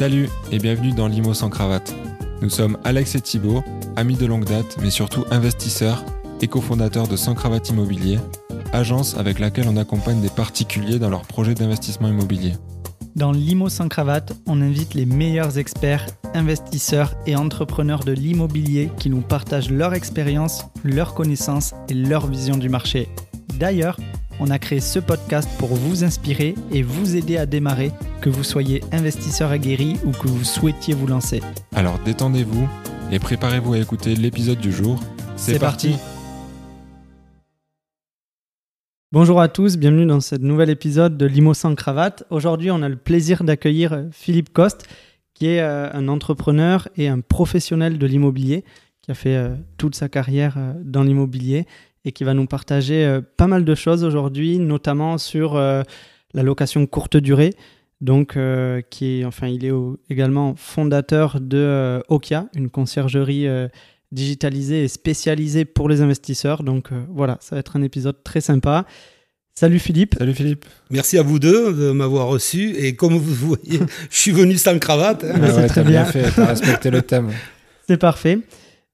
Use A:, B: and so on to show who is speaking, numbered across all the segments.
A: Salut et bienvenue dans Limo sans cravate. Nous sommes Alex et Thibault, amis de longue date, mais surtout investisseurs et cofondateurs de Sans Cravate Immobilier, agence avec laquelle on accompagne des particuliers dans leurs projets d'investissement immobilier.
B: Dans Limo sans cravate, on invite les meilleurs experts, investisseurs et entrepreneurs de l'immobilier qui nous partagent leur expérience, leurs connaissances et leur vision du marché. D'ailleurs, on a créé ce podcast pour vous inspirer et vous aider à démarrer, que vous soyez investisseur aguerri ou que vous souhaitiez vous lancer.
A: Alors détendez-vous et préparez-vous à écouter l'épisode du jour. C'est parti.
B: Bonjour à tous, bienvenue dans ce nouvel épisode de Limo sans cravate. Aujourd'hui, on a le plaisir d'accueillir Philippe Coste, qui est euh, un entrepreneur et un professionnel de l'immobilier, qui a fait euh, toute sa carrière euh, dans l'immobilier et qui va nous partager pas mal de choses aujourd'hui, notamment sur la location courte durée. Donc, qui est, enfin, il est également fondateur de Okia, une conciergerie digitalisé et spécialisé pour les investisseurs. Donc euh, voilà, ça va être un épisode très sympa. Salut Philippe.
A: Salut Philippe.
C: Merci à vous deux de m'avoir reçu. Et comme vous voyez, je suis venu sans cravate.
A: Hein. c'est très bien. fait, as respecté le thème.
B: C'est parfait.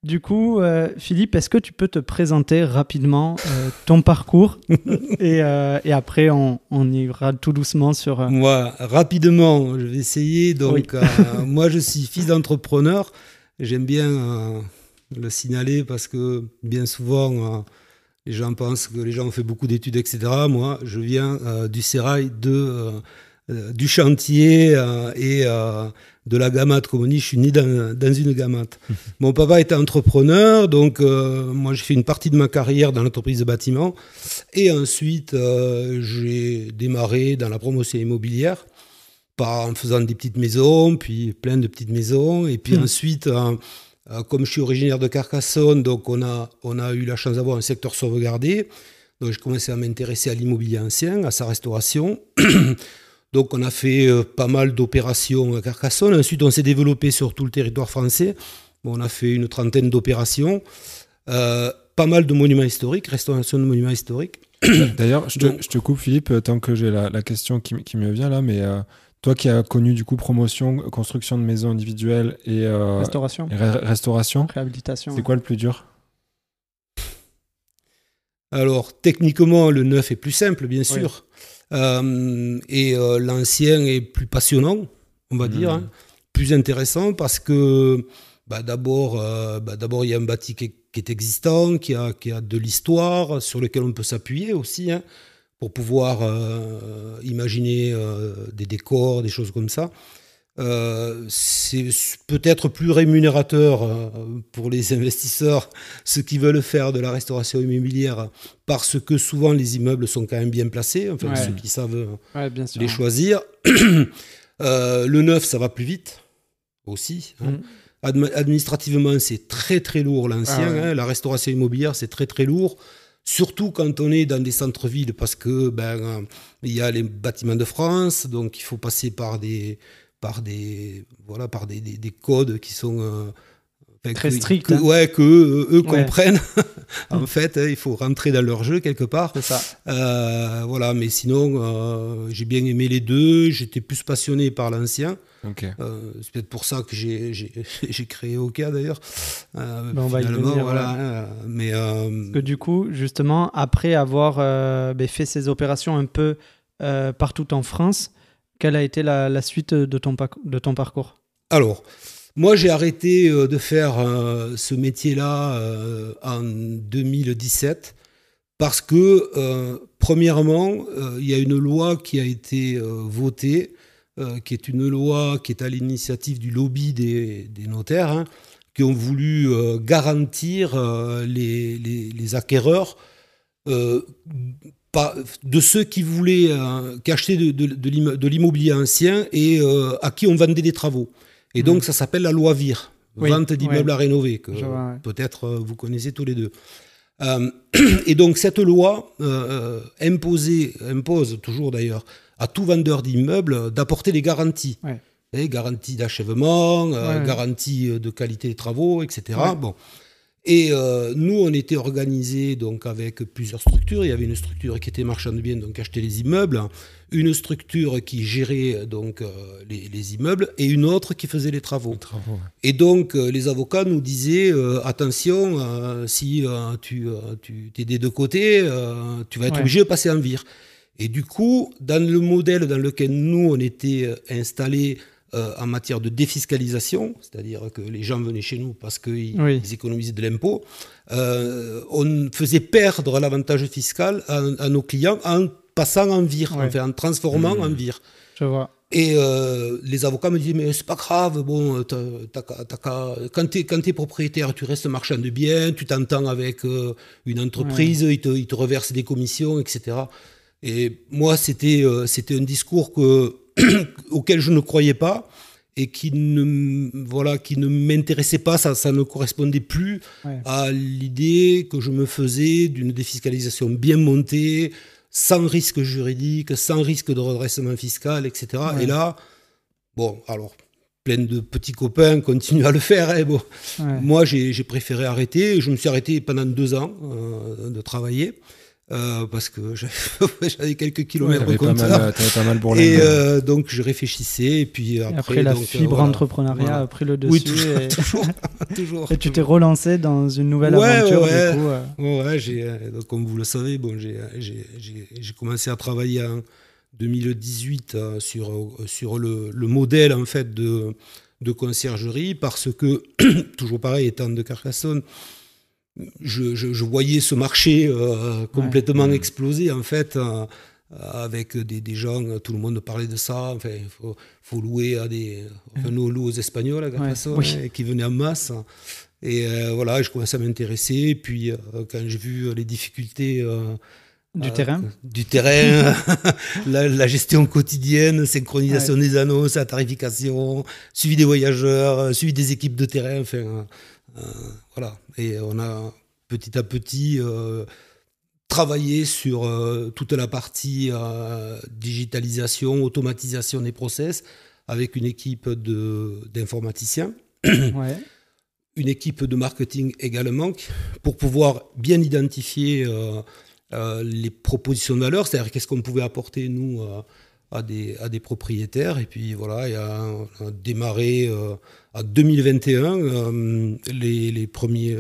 B: Du coup, euh, Philippe, est-ce que tu peux te présenter rapidement euh, ton parcours et, et, après, on, on, ira tout doucement sur...
C: Moi, rapidement, je vais essayer. Donc, moi, je suis fils d'entrepreneur. J'aime bien le signaler parce que bien souvent, euh, les gens pensent que les gens ont fait beaucoup d'études, etc. Moi, je viens euh, du sérail, de, euh, du chantier et de la gamate. Comme on dit, je suis né dans, dans une gamate. Mon papa était entrepreneur, donc moi, j'ai fait une partie de ma carrière dans l'entreprise de bâtiment. Et ensuite, j'ai démarré dans la promotion immobilière en faisant des petites maisons, puis plein de petites maisons. Et puis mmh. ensuite, euh, comme je suis originaire de Carcassonne, donc on a, on a eu la chance d'avoir un secteur sauvegardé. Donc j'ai commencé à m'intéresser à l'immobilier ancien, à sa restauration. donc on a fait euh, pas mal d'opérations à Carcassonne. Ensuite on s'est développé sur tout le territoire français. on a fait une trentaine d'opérations. Euh, pas mal de monuments historiques, restauration de monuments historiques.
A: D'ailleurs, je, te coupe Philippe, tant que j'ai la, question qui, qui, me vient là, mais... Toi qui as connu du coup promotion, construction de maisons individuelles et,
B: euh, restauration.
A: restauration.
B: Réhabilitation.
A: C'est quoi le plus dur?
C: Alors techniquement, le neuf est plus simple, bien sûr. Euh, et euh, l'ancien est plus passionnant, on va dire, mmh. hein. plus intéressant parce que bah, d'abord, bah, d'abord il y a un bâti qui est, existant, qui a, qui a de l'histoire, sur lequel on peut s'appuyer aussi. Hein pour pouvoir euh, imaginer euh, des décors, des choses comme ça. Euh, c'est peut-être plus rémunérateur pour les investisseurs, ceux qui veulent faire de la restauration immobilière, parce que souvent les immeubles sont quand même bien placés, enfin ceux qui savent les choisir. le neuf, ça va plus vite aussi. Hein. Mm. administrativement, c'est très très lourd l'ancien. Ah hein. la restauration immobilière, c'est très très lourd. Surtout quand on est dans des centres-villes, parce que ben il y a les bâtiments de France, donc il faut passer par des par des voilà par des, des, codes qui sont
B: euh, très stricts.
C: Hein. Ouais, que eux, comprennent. en fait, hein, il faut rentrer dans leur jeu quelque part.
B: C'est ça.
C: Euh, voilà, mais sinon, euh, j'ai bien aimé les deux. J'étais plus passionné par l'ancien. Euh, c'est peut-être pour ça que j'ai créé Oka d'ailleurs.
B: Euh, ben, on va y venir, voilà, euh, mais que du coup, justement, après avoir ben, fait ces opérations un peu partout en France, quelle a été la, suite de ton, parcours?
C: Alors, moi, j'ai arrêté de faire ce métier-là en 2017 parce que, premièrement, il y a une loi qui a été votée euh, qui est une loi qui est à l'initiative du lobby des, notaires, hein, qui ont voulu euh, garantir euh, les, acquéreurs de ceux qui voulaient qui achetaient de, de, l'immobilier ancien et à qui on vendait des travaux. Et donc ça s'appelle la loi VIR, vente d'immeubles à rénover, que peut-être vous connaissez tous les deux. et donc cette loi imposait, impose toujours d'ailleurs à tout vendeur d'immeubles d'apporter des garanties. Ouais. garantie d'achèvement, euh, garantie euh, de qualité des travaux, etc. Bon. Et euh, nous, on était organisés donc avec plusieurs structures. Il y avait une structure qui était marchand de biens, donc acheter les immeubles, une structure qui gérait donc euh, les, immeubles et une autre qui faisait les travaux. Et donc euh, les avocats nous disaient attention, si tu, tu es des deux côtés, tu vas être obligé de passer en vire. Et du coup, dans le modèle dans lequel nous on était installés euh, en matière de défiscalisation, c'est-à-dire que les gens venaient chez nous parce qu'ils économisaient de l'impôt, euh, on faisait perdre l'avantage fiscal à, nos clients en passant en vire, en transformant mmh. en vire.
B: Je vois.
C: Et euh, les avocats me disaient, mais c'est pas grave, bon, quand tu es, propriétaire, tu restes marchand de biens, tu t'entends avec une entreprise, ils, te, ils, te, reversent des commissions, etc. Et moi, c'était c'était un discours que auquel je ne croyais pas et qui ne, voilà, qui ne m'intéressait pas, ça, ça ne correspondait plus à l'idée que je me faisais d'une défiscalisation bien montée, sans risque juridique, sans risque de redressement fiscal, etc. Et là, bon, alors, plein de petits copains continuent à le faire. Hein, bon. Moi, j'ai préféré arrêter. Je me suis arrêté pendant deux ans euh, de travailler. Euh, parce que j'avais quelques kilomètres
A: au compteur. Pas mal, pas mal
C: et euh, donc je réfléchissais et puis après,
B: après la fibre entrepreneuriat a pris le dessus.
C: Oui, toujours. Et, toujours,
B: et tu t'es relancé dans une nouvelle aventure.
C: Ouais,
B: du coup,
C: euh. ouais j'ai, comme vous le savez, bon, j'ai commencé à travailler en 2018 sur, sur le, le, modèle en fait de, de conciergerie parce que, toujours pareil, étant de Carcassonne, je, voyais ce marché euh, complètement exploser en fait. Euh, avec des, gens, tout le monde parlait de ça. Enfin, il faut, louer à des. Enfin, nous, aux Espagnols à hein, qui venaient en masse. Et euh, voilà, je commençais à m'intéresser. Puis, quand j'ai vu les difficultés.
B: du terrain
C: Du terrain, la, gestion quotidienne, synchronisation des annonces, la tarification, suivi des voyageurs, suivi des équipes de terrain. Enfin, voilà. Et on a petit à petit euh, travaillé sur euh, toute la partie euh, digitalisation, automatisation des process avec une équipe d'informaticiens. Une équipe de marketing également, pour pouvoir bien identifier les propositions de valeur, c'est-à-dire qu'est-ce qu'on pouvait apporter, nous, à des, à des propriétaires. Et puis voilà, il a, on a démarré en 2021 les, les, premiers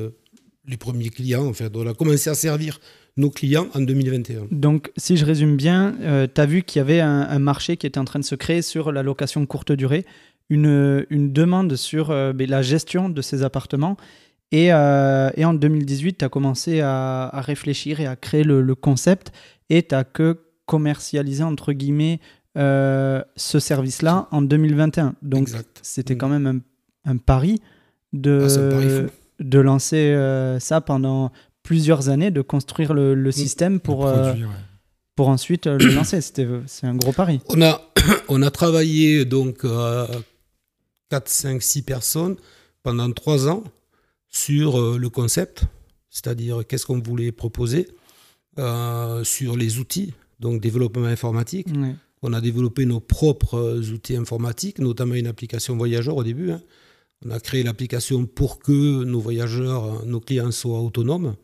C: les premiers clients. En fait, on a commencé à servir nos clients en 2021.
B: Donc, si je résume bien, euh, tu as vu qu'il y avait un, marché qui était en train de se créer sur la location courte durée, une, une demande sur euh, ben, la gestion de ces appartements. Et, euh, et en 2018, tu as commencé à, réfléchir et à créer le, concept et tu as que commercialisé, entre guillemets, ce service-là en 2021. Donc, c'était quand même un, un pari de... Ah, de lancer euh, ça pendant plusieurs années, de construire le, système pour, euh, pour ensuite euh, le lancer. C'est un gros pari.
C: On a, on a travaillé donc 4, 5, 6 personnes pendant 3 ans sur le concept, c'est-à-dire qu'est-ce qu'on voulait proposer, sur les outils, donc développement informatique. On a développé nos propres outils informatiques, notamment une application voyageur au début. Hein. On a créé l'application pour que nos voyageurs, nos clients soient autonomes.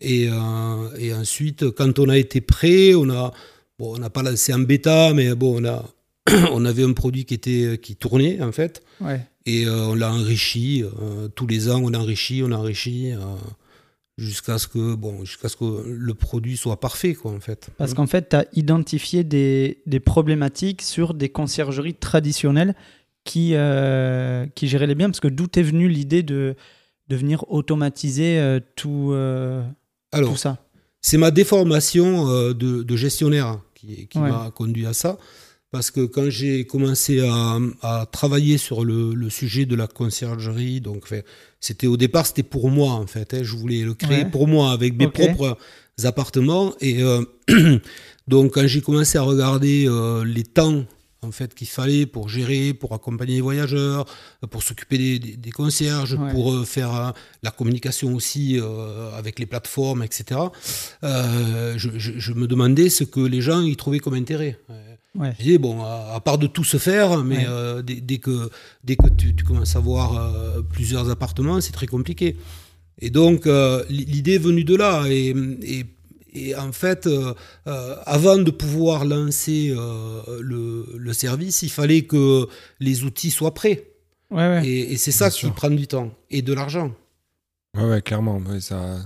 C: Et, euh, et ensuite, quand on a été prêt, on a, bon, on n'a pas lancé en bêta, mais bon, on, a, on avait un produit qui, était, qui tournait en fait. Et euh, on l'a enrichi. Euh, tous les ans, on enrichit, on enrichit. jusqu'à ce que bon jusqu'à ce que le produit soit parfait quoi en fait
B: parce qu'en fait tu as identifié des, des, problématiques sur des conciergeries traditionnelles qui, euh, qui gérait les biens Parce que d'où est venue l'idée de, de venir automatiser euh, tout, euh, tout ça?
C: C'est ma déformation de, de, gestionnaire qui, qui m'a conduit à ça. Parce que quand j'ai commencé à, à, travailler sur le, le, sujet de la conciergerie, donc c'était au départ c'était pour moi en fait, hein, je voulais le créer pour moi avec mes propres appartements. Et donc quand j'ai commencé à regarder les temps en fait qu'il fallait pour gérer, pour accompagner les voyageurs, pour s'occuper des, concierges, pour euh, faire euh, la communication aussi euh, avec les plateformes, etc. je, me demandais ce que les gens y trouvaient comme intérêt. Je disais, bon, à, part de tout se faire, mais dès, que, dès que tu, commences à voir plusieurs appartements, c'est très compliqué. Et donc, l'idée est venue de là. Et, et, en fait, avant de pouvoir lancer le, service, il fallait que les outils soient prêts. Et, c'est ça qui prend du temps et de l'argent.
A: Ouais, ouais, clairement. ça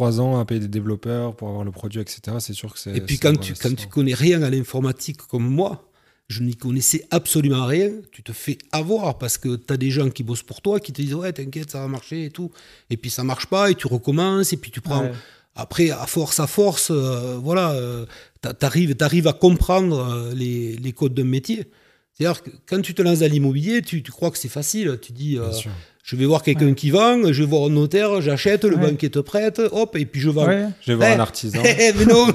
A: trois ans à payer des développeurs pour avoir le produit, etc. C'est sûr que c'est.
C: Et puis quand tu, quand tu connais rien à l'informatique comme moi, je n'y connaissais absolument rien, tu te fais avoir parce que tu as des gens qui bossent pour toi qui te disent ouais t'inquiète ça va marcher et tout. Et puis ça marche pas et tu recommences et puis tu prends... Après, à force à force, euh, voilà, euh, tu arrives, à comprendre euh, les, les codes d'un métier. C'est-à-dire que quand tu te lances dans l'immobilier, tu, tu, crois que c'est facile. Tu dis, je vais voir quelqu'un qui vend, je vais voir un notaire, j'achète, le banquier te prête, hop, et puis je vends.
A: Je vais voir un eh, artisan.
C: mais non,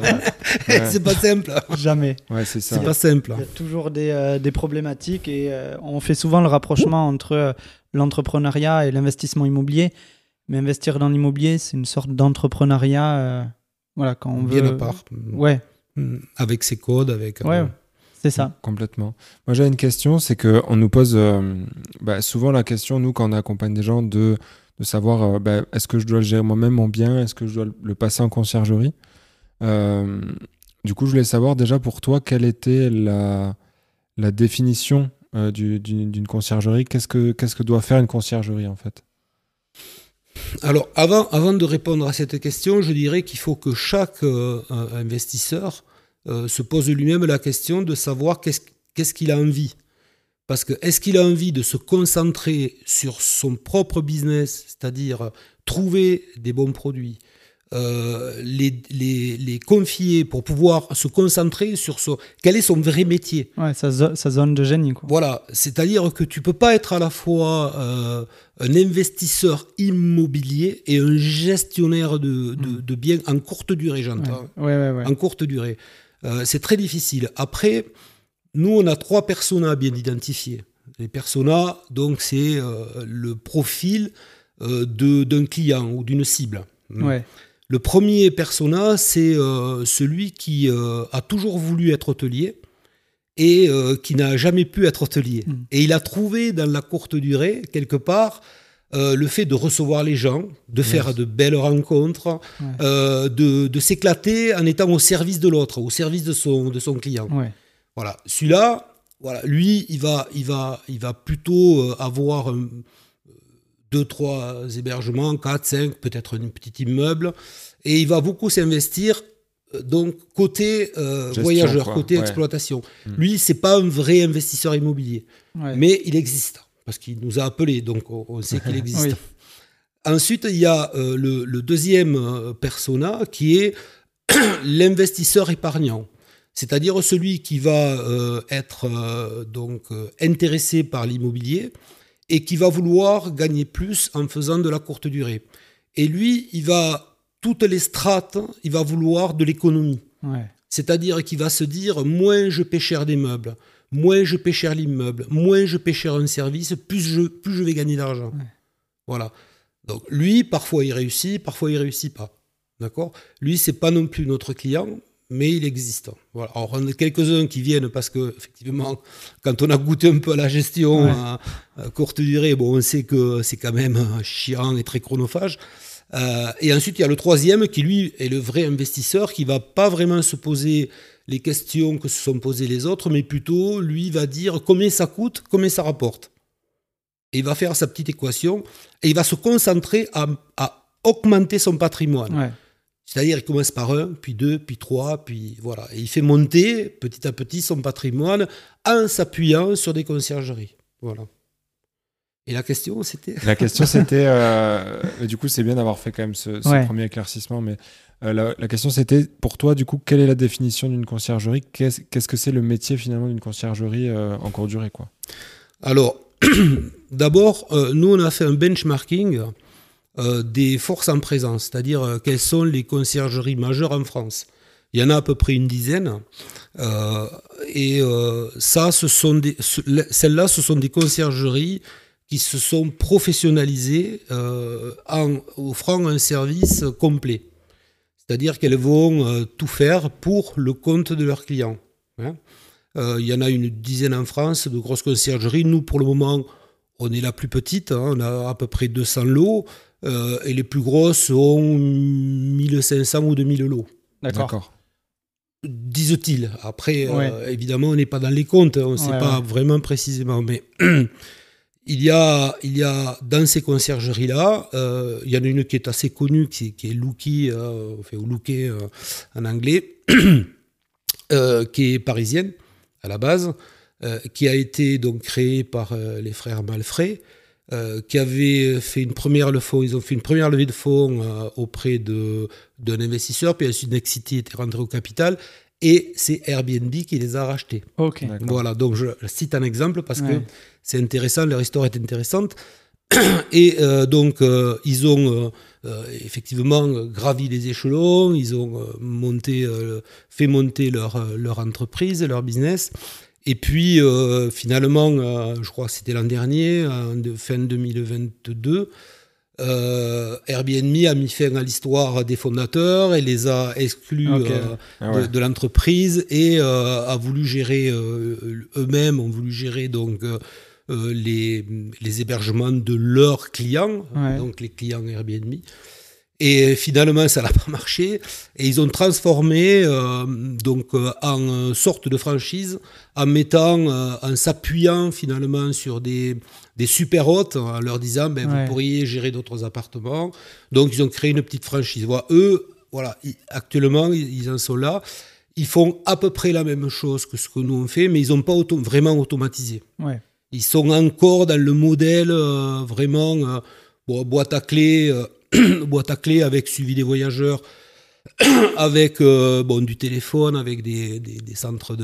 C: c'est pas simple.
B: Jamais.
C: c'est ça. pas simple.
B: Il y a toujours des, euh, des problématiques et euh, on fait souvent le rapprochement entre euh, l'entrepreneuriat et l'investissement immobilier. Mais investir dans l'immobilier, c'est une sorte d'entrepreneuriat. voilà, quand on
C: Bien
B: veut.
C: à part.
B: Ouais.
C: Mm. Avec ses codes, avec.
B: Ouais. C'est ça.
A: Complètement. Moi, j'ai une question, c'est qu'on nous pose euh, bah, souvent la question, nous, quand on accompagne des gens, de, de savoir euh, bah, est-ce que je dois le gérer moi-même, mon bien? Est-ce que je dois le passer en conciergerie? Euh, Du coup, je voulais savoir déjà pour toi, quelle était la, la définition d'une conciergerie? Qu'est-ce que, qu'est-ce que doit faire une conciergerie, en fait?
C: Alors, avant, de répondre à cette question, je dirais qu'il faut que chaque investisseur euh, se pose lui-même la question de savoir qu'est-ce qu'il a envie. Parce que est-ce qu'il a envie de se concentrer sur son propre business, c'est-à-dire trouver des bons produits, euh, les, les, confier pour pouvoir se concentrer sur ce, quel est son vrai métier.
B: Ouais, sa, zone de génie. Quoi.
C: Voilà, c'est-à-dire que tu peux pas être à la fois euh, un investisseur immobilier et un gestionnaire de, de, mm. biens en courte durée, j'entends.
B: Ouais, ouais, ouais,
C: en courte durée. Euh, c'est très difficile. Après, nous, on a trois personas bien identifiés. Les personas, donc, c'est le profil d'un client ou d'une cible. Le premier persona, c'est celui qui a toujours voulu être hôtelier et qui n'a jamais pu être hôtelier. Hmm. Et il a trouvé dans la courte durée, quelque part, euh, le fait de recevoir les gens, de faire de belles rencontres, euh, de, s'éclater en étant au service de l'autre, au service de son, de son client. Voilà. Celui-là, voilà, lui, il va, il va, il va plutôt euh, avoir deux, trois hébergements, quatre, cinq, peut-être un petit immeuble, et il va beaucoup s'investir. Donc côté voyageur, côté exploitation. Hmm. Lui, c'est pas un vrai investisseur immobilier, mais il existe parce qu'il nous a appelés, donc on, sait qu'il existe. Ensuite, il y a euh, le, deuxième euh, persona qui est l'investisseur épargnant, c'est-à-dire celui qui va euh, être donc intéressé par l'immobilier et qui va vouloir gagner plus en faisant de la courte durée. Et lui, il va toutes les strates, il va vouloir de l'économie. C'est-à-dire qu'il va se dire moins je paie cher des meubles, moins je paie cher l'immeuble, moins je paie cher un service, plus je, plus je vais gagner d'argent. Voilà. Donc lui, parfois il réussit, parfois il réussit pas. D'accord? Lui, c'est pas non plus notre client, mais il existe. Voilà. Alors, on a quelques-uns qui viennent parce que, effectivement, quand on a goûté un peu à la gestion à, courte durée, bon, on sait que c'est quand même chiant et très chronophage. Euh, et ensuite, il y a le troisième qui, lui, est le vrai investisseur qui va pas vraiment se poser les questions que se sont posées les autres, mais plutôt, lui va dire combien ça coûte, combien ça rapporte. Et il va faire sa petite équation et il va se concentrer à, augmenter son patrimoine. C'est-à-dire, il commence par un, puis deux, puis trois, puis voilà. Et il fait monter petit à petit son patrimoine en s'appuyant sur des conciergeries. Voilà. Et la question, c'était
A: La question, c'était. Euh, du coup, c'est bien d'avoir fait quand même ce, premier éclaircissement, mais euh, la, question, c'était pour toi, du coup, quelle est la définition d'une conciergerie? Qu'est-ce que c'est le métier finalement d'une conciergerie euh, en court durée quoi?
C: Alors, d'abord, nous, on a fait un benchmarking des forces en présence, c'est-à-dire quelles sont les conciergeries majeures en France. Il y en a à peu près une dizaine. et ce sont celles-là, ce sont des conciergeries qui se sont professionnalisées euh, en offrant un service complet. C'est-à-dire qu'elles vont euh, tout faire pour le compte de leurs clients. Hein. Euh, il y en a une dizaine en France de grosses conciergeries. Nous, pour le moment, on est la plus petite. Hein. on a à peu près 200 lots. Et les plus grosses ont 1500 ou 2000 lots.
B: D'accord.
C: Disent-ils. Après, évidemment, on n'est pas dans les comptes, on ne sait pas vraiment précisément, mais il y a, il y a dans ces conciergeries-là, euh, il y en a une qui est assez connue, qui, qui est euh, ou euh, en anglais, qui est parisienne à la base, qui a été donc créée par les frères Malfray, qui avait fait une première levée ils ont fait une première levée de fonds auprès de d'un investisseur, puis ensuite Nexity était rentré au capital, et c'est Airbnb qui les a rachetés.
B: Ok.
C: Voilà, donc je cite un exemple parce que c'est intéressant, leur histoire est intéressante. Et euh, donc, euh, ils ont euh, effectivement gravi les échelons, ils ont monté, fait monter leur, leur entreprise, leur business. Et puis, finalement, je crois que c'était l'an dernier, fin 2022, euh, Airbnb a mis fin à l'histoire des fondateurs et les a exclus euh, ah de, l'entreprise et euh, a voulu gérer eux-mêmes, ont voulu gérer donc les, les, hébergements de leurs clients, donc les clients Airbnb. Et finalement, ça n'a pas marché. Et ils ont transformé euh, donc euh, en sorte de franchise, en mettant, euh, en s'appuyant finalement sur des, des super hôtes, en leur disant, ben, vous pourriez gérer d'autres appartements. Donc, ils ont créé une petite franchise. Voilà, eux, voilà, actuellement, ils en sont là. Ils font à peu près la même chose que ce que nous on fait, mais ils n'ont pas vraiment automatisé. Ils sont encore dans le modèle vraiment boîte à clé boîte à clés avec suivi des voyageurs, avec euh, bon, du téléphone, avec des, des, centres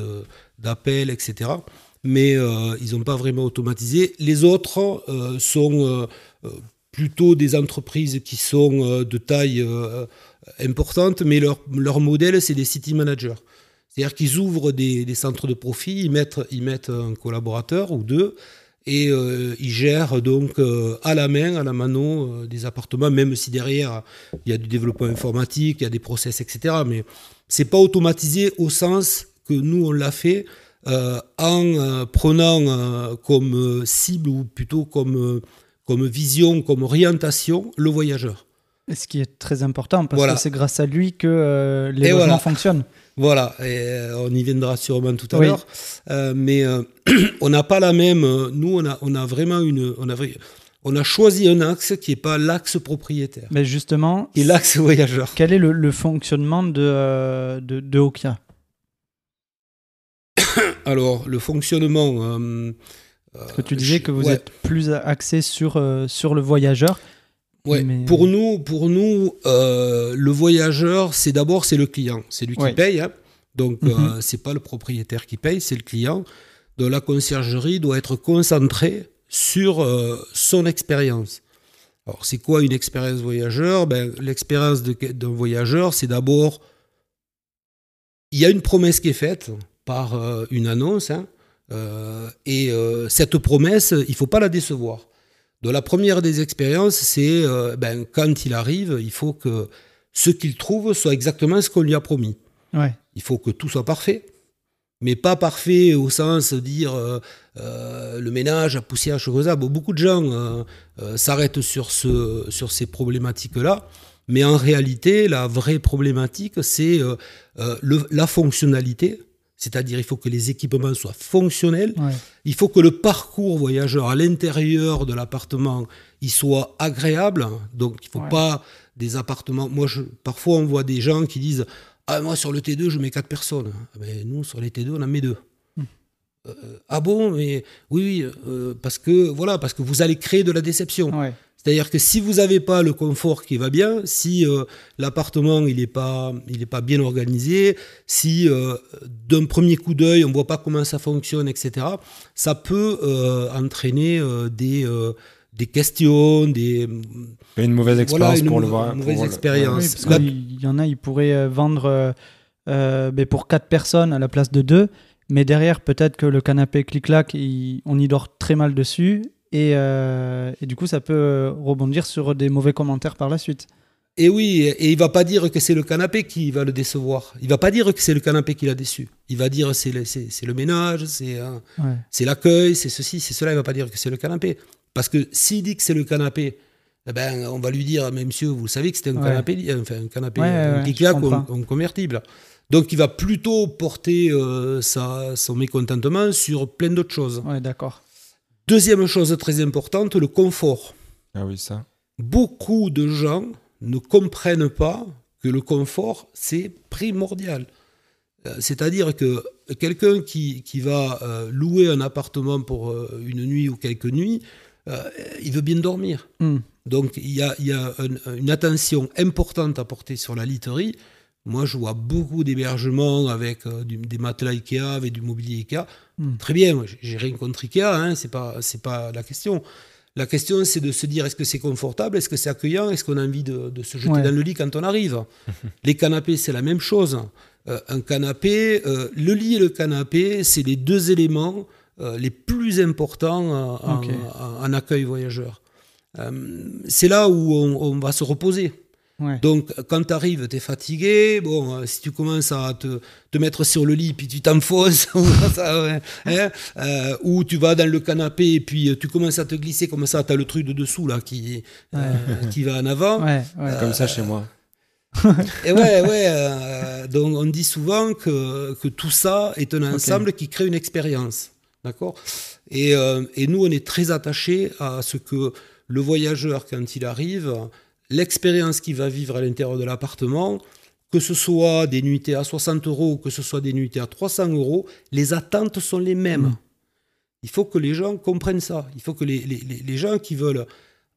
C: d'appel, etc. Mais euh, ils n'ont pas vraiment automatisé. Les autres euh, sont plutôt des entreprises qui sont de taille importante, mais leur, leur modèle, c'est des city managers. C'est-à-dire qu'ils ouvrent des, des, centres de profit, ils mettent, ils mettent un collaborateur ou deux, et euh, ils gèrent donc euh, à la main, à la mano, euh, des appartements, même si derrière il y a du développement informatique, il y a des process, etc. Mais c'est pas automatisé au sens que nous on l'a fait en prenant comme cible ou plutôt comme, comme vision, comme orientation le voyageur.
B: Ce qui est très important parce que c'est grâce à lui que les logements fonctionnent.
C: Voilà, et euh, on y viendra sûrement tout à l'heure. Euh, mais euh, on n'a pas la même. Nous, on a, on a vraiment une. On a, on a choisi un axe qui n'est pas l'axe propriétaire.
B: Mais justement.
C: Et l'axe voyageur.
B: Quel est le, fonctionnement de, de, de Okia
C: Alors, le fonctionnement.
B: Parce que tu disais que vous êtes plus axé sur, sur le voyageur.
C: Ouais. Pour nous, pour nous euh, le voyageur, c'est d'abord c'est le client, c'est lui qui paye. Hein. Donc mhm. euh, c'est pas le propriétaire qui paye, c'est le client. Donc la conciergerie doit être concentrée sur euh, son expérience. Alors c'est quoi une expérience voyageur? Ben, L'expérience d'un voyageur, c'est d'abord il y a une promesse qui est faite par une annonce, hein, et cette promesse, il faut pas la décevoir. Donc la première des expériences, c'est euh, ben, quand il arrive, il faut que ce qu'il trouve soit exactement ce qu'on lui a promis. Il faut que tout soit parfait, mais pas parfait au sens de dire euh, euh, le ménage a poussé à chose beaucoup de gens s'arrêtent sur, ce, sur ces problématiques-là, mais en réalité, la vraie problématique, c'est la fonctionnalité c'est-à-dire il faut que les équipements soient fonctionnels, il faut que le parcours voyageur à l'intérieur de l'appartement il soit agréable, donc il ne faut pas des appartements. Moi, je, parfois on voit des gens qui disent ah moi sur le T2 je mets quatre personnes, mais nous sur les T2 on en met deux. Hmm. Euh, ah bon, mais oui, oui, euh, parce que voilà, parce que vous allez créer de la déception. C'est-à-dire que si vous n'avez pas le confort qui va bien, si euh, l'appartement il n'est pas, il pas bien organisé, si euh, d'un premier coup d'œil on ne voit pas comment ça fonctionne, etc., ça peut euh, entraîner des, des questions, des...
A: Une mauvaise expérience pour le voir.
C: Une mauvaise expérience.
B: Il y en a, ils pourraient vendre ben, pour 4 personnes à la place de 2, mais derrière peut-être que le canapé clic-clac, on y dort très mal dessus euh, et, du coup, ça peut euh, rebondir sur des mauvais commentaires par la suite.
C: Et oui, et il va pas dire que c'est le canapé qui va le décevoir. Il va pas dire que c'est le canapé qui l'a déçu. Il va dire c'est le, c'est, le ménage, c'est, c'est l'accueil, c'est ceci, c'est cela. Il va pas dire que c'est le canapé. Parce que s'il dit que c'est le canapé, eh ben, on va lui dire, mais monsieur, vous savez que c'est un
B: Ouais.
C: canapé, enfin, un canapé
B: Ouais,
C: un Ikea convertible. Donc il va plutôt porter euh, sa, son mécontentement sur plein d'autres choses.
B: Ouais, d'accord.
C: Deuxième chose très importante, le confort.
A: Ah oui, ça.
C: Beaucoup de gens ne comprennent pas que le confort, c'est primordial. Euh, C'est-à-dire que quelqu'un qui, qui va euh, louer un appartement pour euh, une nuit ou quelques nuits, il veut bien dormir.
B: Hmm.
C: Donc il y a, il y a un- une attention importante à porter sur la literie. Moi, je vois beaucoup d'hébergements avec euh, du- des matelas Ikea, avec du mobilier Ikea.
B: Mm.
C: Très bien, moi, j'ai- rien contre Ikea, hein, c'est pas c'est pas la question. La question, c'est de se dire est-ce que c'est confortable, est-ce que c'est accueillant, est-ce qu'on a envie de, de se jeter
B: Ouais.
C: dans le lit quand on arrive? les canapés, c'est la même chose. Euh, un canapé, euh, le lit et le canapé, c'est les deux éléments euh, les plus importants en,
B: Ok.
C: en- en accueil voyageur. C'est là où on, on va se reposer.
B: Ouais.
C: Donc, quand tu arrives, tu es fatigué. Bon, euh, si tu commences à te, te mettre sur le lit, puis tu t'enfonces, hein, euh, ou tu vas dans le canapé, et puis euh, tu commences à te glisser comme ça, tu as le truc de dessous là, qui, euh, qui va en avant.
B: Ouais, ouais.
A: Comme ça chez moi.
C: Et ouais, ouais. euh, donc, on dit souvent que, que tout ça est un ensemble qui crée une expérience. D'accord? Et, euh, et nous, on est très attachés à ce que le voyageur, quand il arrive, l'expérience qu'il va vivre à l'intérieur de l'appartement, que ce soit des nuitées à 60 euros ou que ce soit des nuitées à 300 euros, les attentes sont les mêmes.
B: Mm.
C: Il faut que les gens comprennent ça. Il faut que les, les- les- gens qui veulent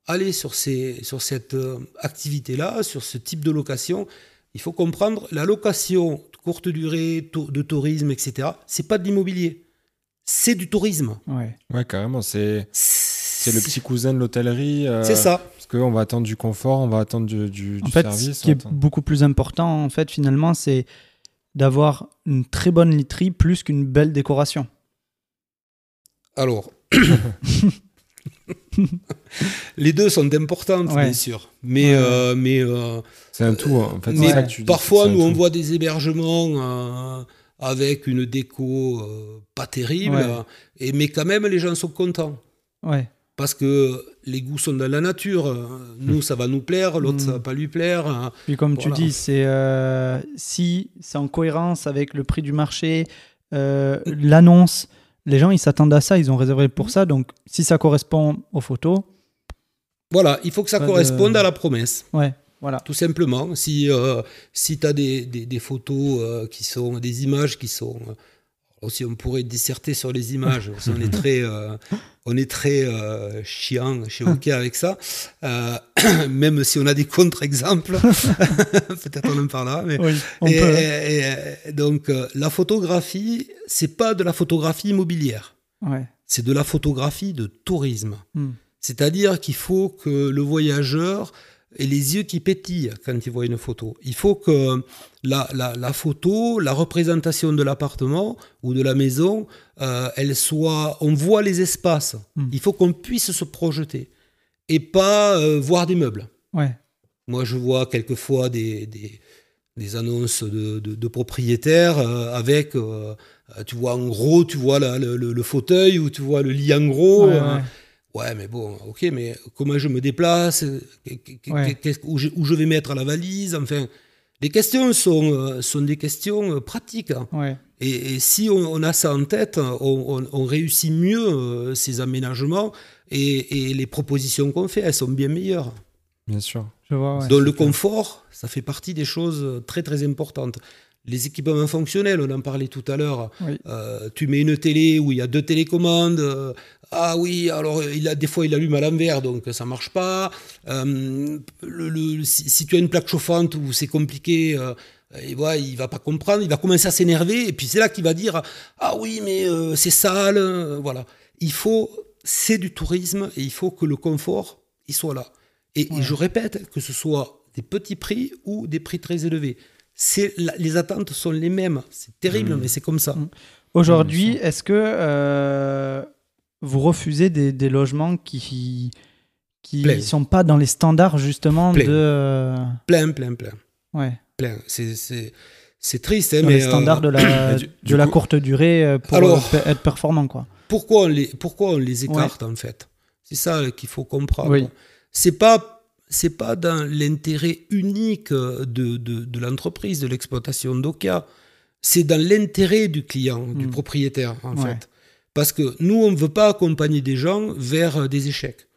C: aller sur, ces, sur cette euh, activité-là, sur ce type de location, il faut comprendre la location de courte durée, de tourisme, etc. C'est pas de l'immobilier, c'est du tourisme.
B: ouais.
A: Ouais, carrément. C'est c'est le petit cousin de l'hôtellerie. euh,
C: C'est ça.
A: Parce qu'on va attendre du confort, on va attendre du, du,
B: En
A: du
B: fait,
A: service.
B: ce qui est beaucoup plus important, en fait, finalement, c'est d'avoir une très bonne literie plus qu'une belle décoration.
C: Alors, les deux sont importantes,
B: Ouais.
C: bien sûr. Mais,
B: Ouais.
C: euh, mais, euh,
A: C'est un tout. En fait, c'est
C: mais
A: ça que tu dis,
C: parfois, nous, on voit des hébergements euh, avec une déco euh, pas terrible,
B: Ouais.
C: et, mais quand même, les gens sont contents.
B: Ouais.
C: Parce que les goûts sont dans la nature. Nous, ça va nous plaire, l'autre, ça va pas lui plaire.
B: Puis comme
C: Voilà.
B: tu dis, c'est euh, si c'est en cohérence avec le prix du marché, euh, l'annonce, les gens ils s'attendent à ça, ils ont réservé pour ça. Donc si ça correspond aux photos,
C: Voilà, il faut que ça
B: de-
C: corresponde à la promesse.
B: ouais, voilà.
C: Tout simplement. Si, euh, si tu as des, des- des photos qui sont, des images qui sont. Aussi, on pourrait disserter sur les images. qu'on est très, euh, on est très euh, chiant chez OK avec ça. Euh, même si on a des contre-exemples. Peut-être on en parlera. Mais...
B: Oui, on
C: Et-
B: peut.
C: et- et- donc, euh, la photographie, c'est pas de la photographie immobilière.
B: Ouais.
C: C'est de la photographie de tourisme.
B: Hmm.
C: C'est-à-dire qu'il faut que le voyageur ait les yeux qui pétillent quand il voit une photo. Il faut que la, la- la photo, la représentation de l'appartement ou de la maison, euh, elle soit. On voit les espaces.
B: Mm.
C: Il faut qu'on puisse se projeter et pas euh, voir des meubles.
B: Ouais.
C: Moi, je vois quelquefois des, des, des annonces de, de- de propriétaires euh, avec, tu vois en gros, tu vois la- le, le- le fauteuil ou tu vois le lit en gros.
B: Ouais, ouais.
C: Ouais, mais bon, ok, mais comment je me déplace
B: Ouais.
C: où, je, où je vais mettre la valise Enfin, les questions sont, euh, sont des questions euh, pratiques. hein.
B: Ouais.
C: Et, et si on, on a ça en tête, on, on- on réussit mieux euh, ces aménagements et, et les propositions qu'on fait, elles sont bien meilleures.
A: Bien sûr.
B: Je vois. ouais.
C: Donc le confort, ça fait partie des choses très très importantes. Les équipements fonctionnels, on en parlait tout à l'heure.
B: Oui.
C: Euh, tu mets une télé où il y a deux télécommandes. Euh, ah oui, alors il a, des fois il allume à l'envers, donc ça marche pas. Euh, le- le- si, si tu as une plaque chauffante où c'est compliqué, euh, et voilà, il va pas comprendre, il va commencer à s'énerver, et puis c'est là qu'il va dire ah oui, mais euh, c'est sale. euh, voilà, il faut, c'est du tourisme et il faut que le confort il soit là. Et, je répète que ce soit des petits prix ou des prix très élevés. C'est les attentes sont les mêmes. C'est terrible,
A: Mm.
C: mais c'est comme ça.
B: Mm. Aujourd'hui,
A: Bien
B: est-ce que euh, vous refusez des, des logements qui qui
C: Plein.
B: sont pas dans les standards justement
C: Plein.
B: de euh,
C: Plein, plein, plein,
B: ouais
C: plein. C'est- C'est triste, hein,
B: dans
C: mais
B: les standards de
C: euh,
B: la
A: du-
B: de
A: du
B: la
A: coup-
B: courte durée euh, pour
C: Alors-
B: euh, être performant quoi.
C: pourquoi on les, pourquoi on les écarte en fait? C'est ça qu'il faut comprendre.
B: Oui.
C: C'est pas c'est pas dans l'intérêt unique de, de, l'entreprise, de l'exploitation d'Oka. C'est dans l'intérêt du client, du hmm. propriétaire, en fait. Parce que nous, on ne veut pas accompagner des gens vers des échecs.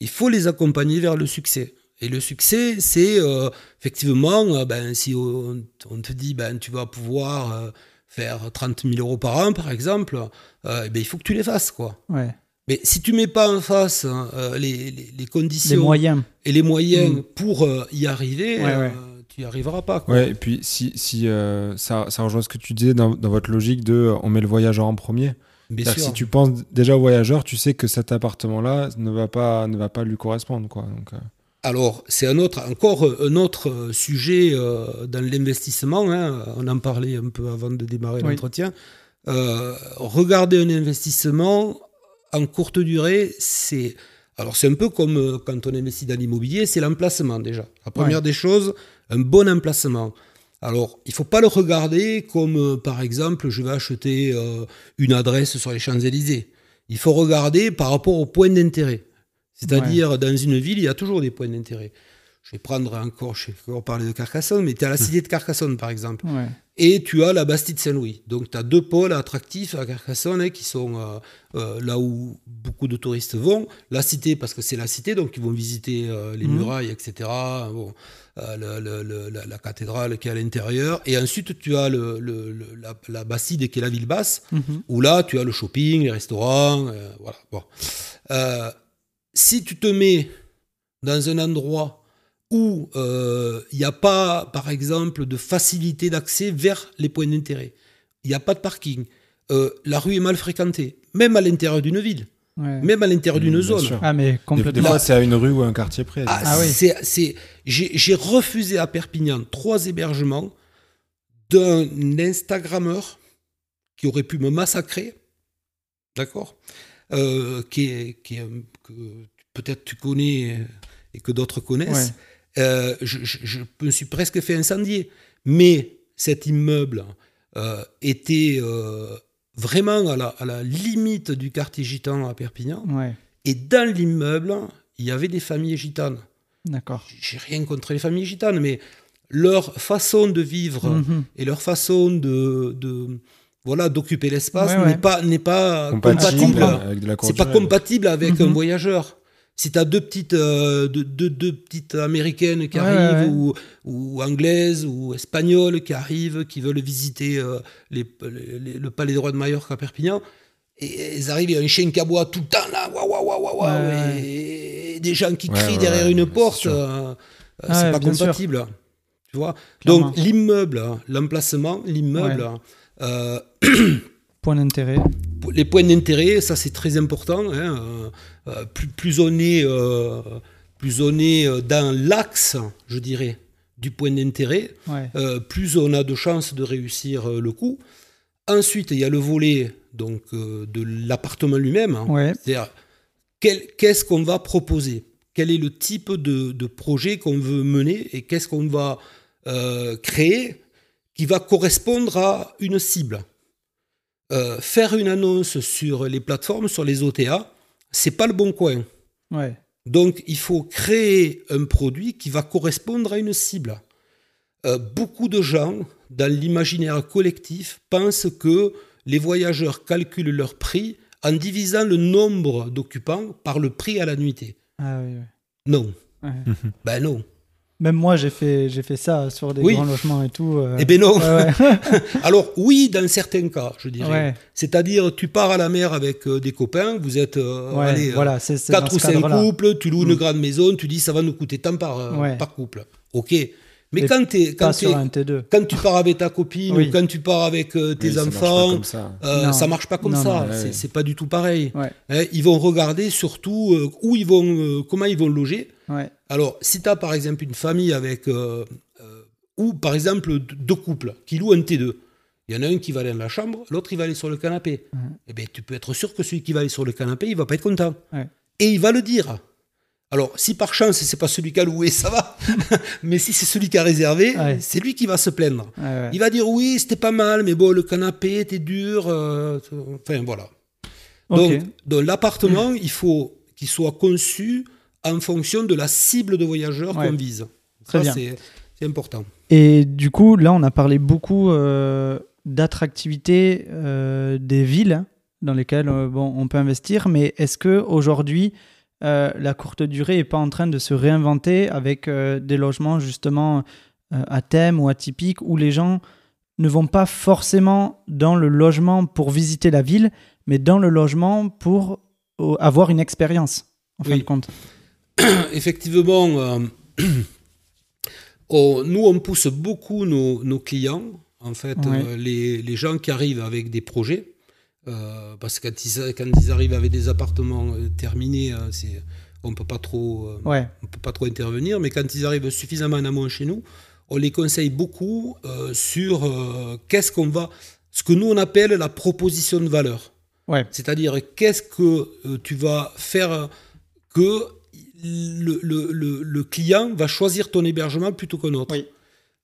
C: Il faut les accompagner vers le succès. Et le succès, c'est euh, effectivement, euh, ben, si on, te dit, ben, tu vas pouvoir euh, faire 30 000 euros par an, par exemple, eh ben, il faut que tu les fasses. Quoi. Mais si tu mets pas en face hein, les, les, conditions
B: moyens.
C: et les moyens mm. pour y arriver, tu n'y arriveras pas.
A: Quoi. et puis si, si ça, ça, rejoint ce que tu disais dans, dans, votre logique de on met le voyageur en premier. Si tu penses déjà au voyageur, tu sais que cet appartement-là ne va pas, ne va pas lui correspondre. Quoi. Donc,
C: alors, c'est un autre, encore un autre sujet euh, dans l'investissement. Hein. on en parlait un peu avant de démarrer l'entretien. Euh, regarder un investissement en courte durée, c'est alors c'est un peu comme euh, quand on investit dans l'immobilier, c'est l'emplacement déjà. La première des choses, un bon emplacement. Alors, il ne faut pas le regarder comme, par exemple, je vais acheter une adresse sur les Champs-Élysées. Il faut regarder par rapport au point d'intérêt. C'est-à-dire, dans une ville, il y a toujours des points d'intérêt. Je vais prendre encore, je vais encore parler de Carcassonne, mais tu as la cité de Carcassonne, par exemple. Et tu as la Bastide Saint-Louis. Donc, tu as deux pôles attractifs à Carcassonne hein, qui sont euh, euh, là où beaucoup de touristes vont. La cité, parce que c'est la cité, donc ils vont visiter euh, les mhm. murailles, etc. Bon, la, cathédrale qui est à l'intérieur. Et ensuite, tu as le, la, la, Bastide qui est la ville basse, mhm. où là, tu as le shopping, les restaurants. voilà. Bon si tu te mets dans un endroit où il euh, n'y a pas, par exemple, de facilité d'accès vers les points d'intérêt, il n'y a pas de parking, euh, la rue est mal fréquentée, même à l'intérieur d'une ville. Même à l'intérieur d'une zone.
B: Ah, mais complètement.
A: Des, fois, c'est à une rue ou un quartier près.
C: Ah, ah oui. J'ai refusé à Perpignan trois hébergements d'un Instagrammeur qui aurait pu me massacrer. D'accord? Euh, qui est, qui que peut-être tu connais et que d'autres connaissent. Euh, je, me suis presque fait incendier. Mais cet immeuble euh, était vraiment à la, à la, limite du quartier gitan à Perpignan. Et dans l'immeuble, il y avait des familles gitanes.
B: D'accord.
C: J'ai rien contre les familles gitanes, mais leur façon de vivre mhm. et leur façon de, de voilà, d'occuper l'espace n'est pas n'est pas compatible. C'est pas compatible avec un mhm. voyageur. Si tu as deux petites, euh, deux, deux, petites américaines qui arrivent, ou, ou, anglaises, ou espagnoles qui arrivent, qui veulent visiter euh, les, le palais des rois de Mallorca à Perpignan, et ils arrivent, il y a un chien qui aboie tout le temps là, waouh, waouh, waouh, waouh, et, des gens qui crient derrière une porte, euh, c'est pas compatible. Tu vois. Donc l'immeuble, l'emplacement, l'immeuble,
B: euh, Point d'intérêt.
C: Les points d'intérêt, ça c'est très important. Hein, euh, euh, plus, plus, on est, plus on est dans l'axe, je dirais, du point d'intérêt, plus on a de chances de réussir le coup. Ensuite, il y a le volet donc, de l'appartement lui-même. Hein. C'est-à-dire, qu'est-ce qu'on va proposer? Quel est le type de, de projet qu'on veut mener et qu'est-ce qu'on va créer qui va correspondre à une cible? Euh, faire une annonce sur les plateformes, sur les OTA, c'est pas le bon coin.
B: Ouais.
C: Donc il faut créer un produit qui va correspondre à une cible. Euh, beaucoup de gens, dans l'imaginaire collectif, pensent que les voyageurs calculent leur prix en divisant le nombre d'occupants par le prix à la nuitée.
B: Ah oui, oui.
C: Non. ben non.
B: Même moi, j'ai fait, j'ai fait ça sur des grands logements et tout.
C: Euh. Eh bien non. Alors oui, dans certains cas, je dirais. C'est-à-dire, tu pars à la mer avec euh, des copains, vous êtes euh, allez, voilà, 4 ou 5 couples, tu loues une mm. grande maison, tu dis ça va nous coûter tant par, par couple. Ok. Mais, quand, es, quand, quand, tu pars avec ta copine ou quand tu pars avec tes enfants, ça. ça marche pas comme ça. C'est pas du tout pareil. Hein, ils vont regarder surtout où ils vont, comment ils vont loger. Alors, si tu as par exemple une famille avec. Euh, euh, ou par exemple deux couples qui louent un T2, il y en a un qui va aller dans la chambre, l'autre il va aller sur le canapé. Eh bien, tu peux être sûr que celui qui va aller sur le canapé, il va pas être content. Et il va le dire. Alors, si par chance, c'est pas celui qui a loué, ça va. mais si c'est celui qui a réservé, c'est lui qui va se plaindre. Il va dire oui, c'était pas mal, mais bon, le canapé était dur. Euh, enfin, voilà. Donc, l'appartement, il faut qu'il soit conçu en fonction de la cible de voyageurs qu'on vise.
B: Très
C: Ça, c'est important.
B: Et du coup, là, on a parlé beaucoup euh, d'attractivité euh, des villes dans lesquelles bon, on peut investir, mais est-ce que aujourd'hui la courte durée n'est pas en train de se réinventer avec des logements justement à thème ou atypiques où les gens ne vont pas forcément dans le logement pour visiter la ville, mais dans le logement pour avoir une expérience, en fin de compte.
C: Effectivement, nous, on pousse beaucoup nos, clients, en fait, euh, les, gens qui arrivent avec des projets, euh, parce que quand ils, arrivent avec des appartements euh, terminés, on peut pas trop, on peut pas trop intervenir, mais quand ils arrivent suffisamment en amont chez nous, on les conseille beaucoup sur qu'est-ce qu'on va, ce que nous on appelle la proposition de valeur. C'est-à-dire qu'est-ce que tu vas faire que le, client va choisir ton hébergement plutôt qu'un autre.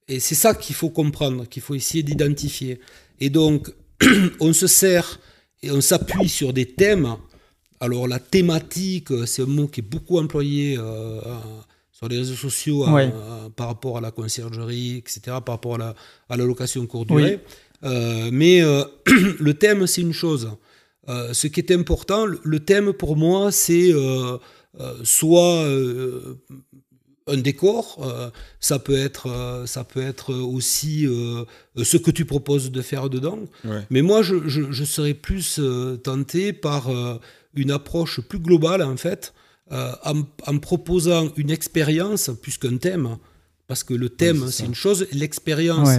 C: Et c'est ça qu'il faut comprendre, qu'il faut essayer d'identifier. Et donc, on se sert et on s'appuie sur des thèmes. Alors, la thématique, c'est un mot qui est beaucoup employé euh, sur les réseaux sociaux euh, par rapport à la conciergerie, etc., par rapport à la, location courte durée. Euh, mais le thème, c'est une chose. ce qui est important, le thème pour moi, c'est euh, soit euh, un décor, euh, ça, peut être, ça peut être aussi ce que tu proposes de faire dedans. Mais moi, je, serais plus tenté par une approche plus globale, en fait, en, proposant une expérience plus qu'un thème. Parce que le thème, c'est une chose, l'expérience,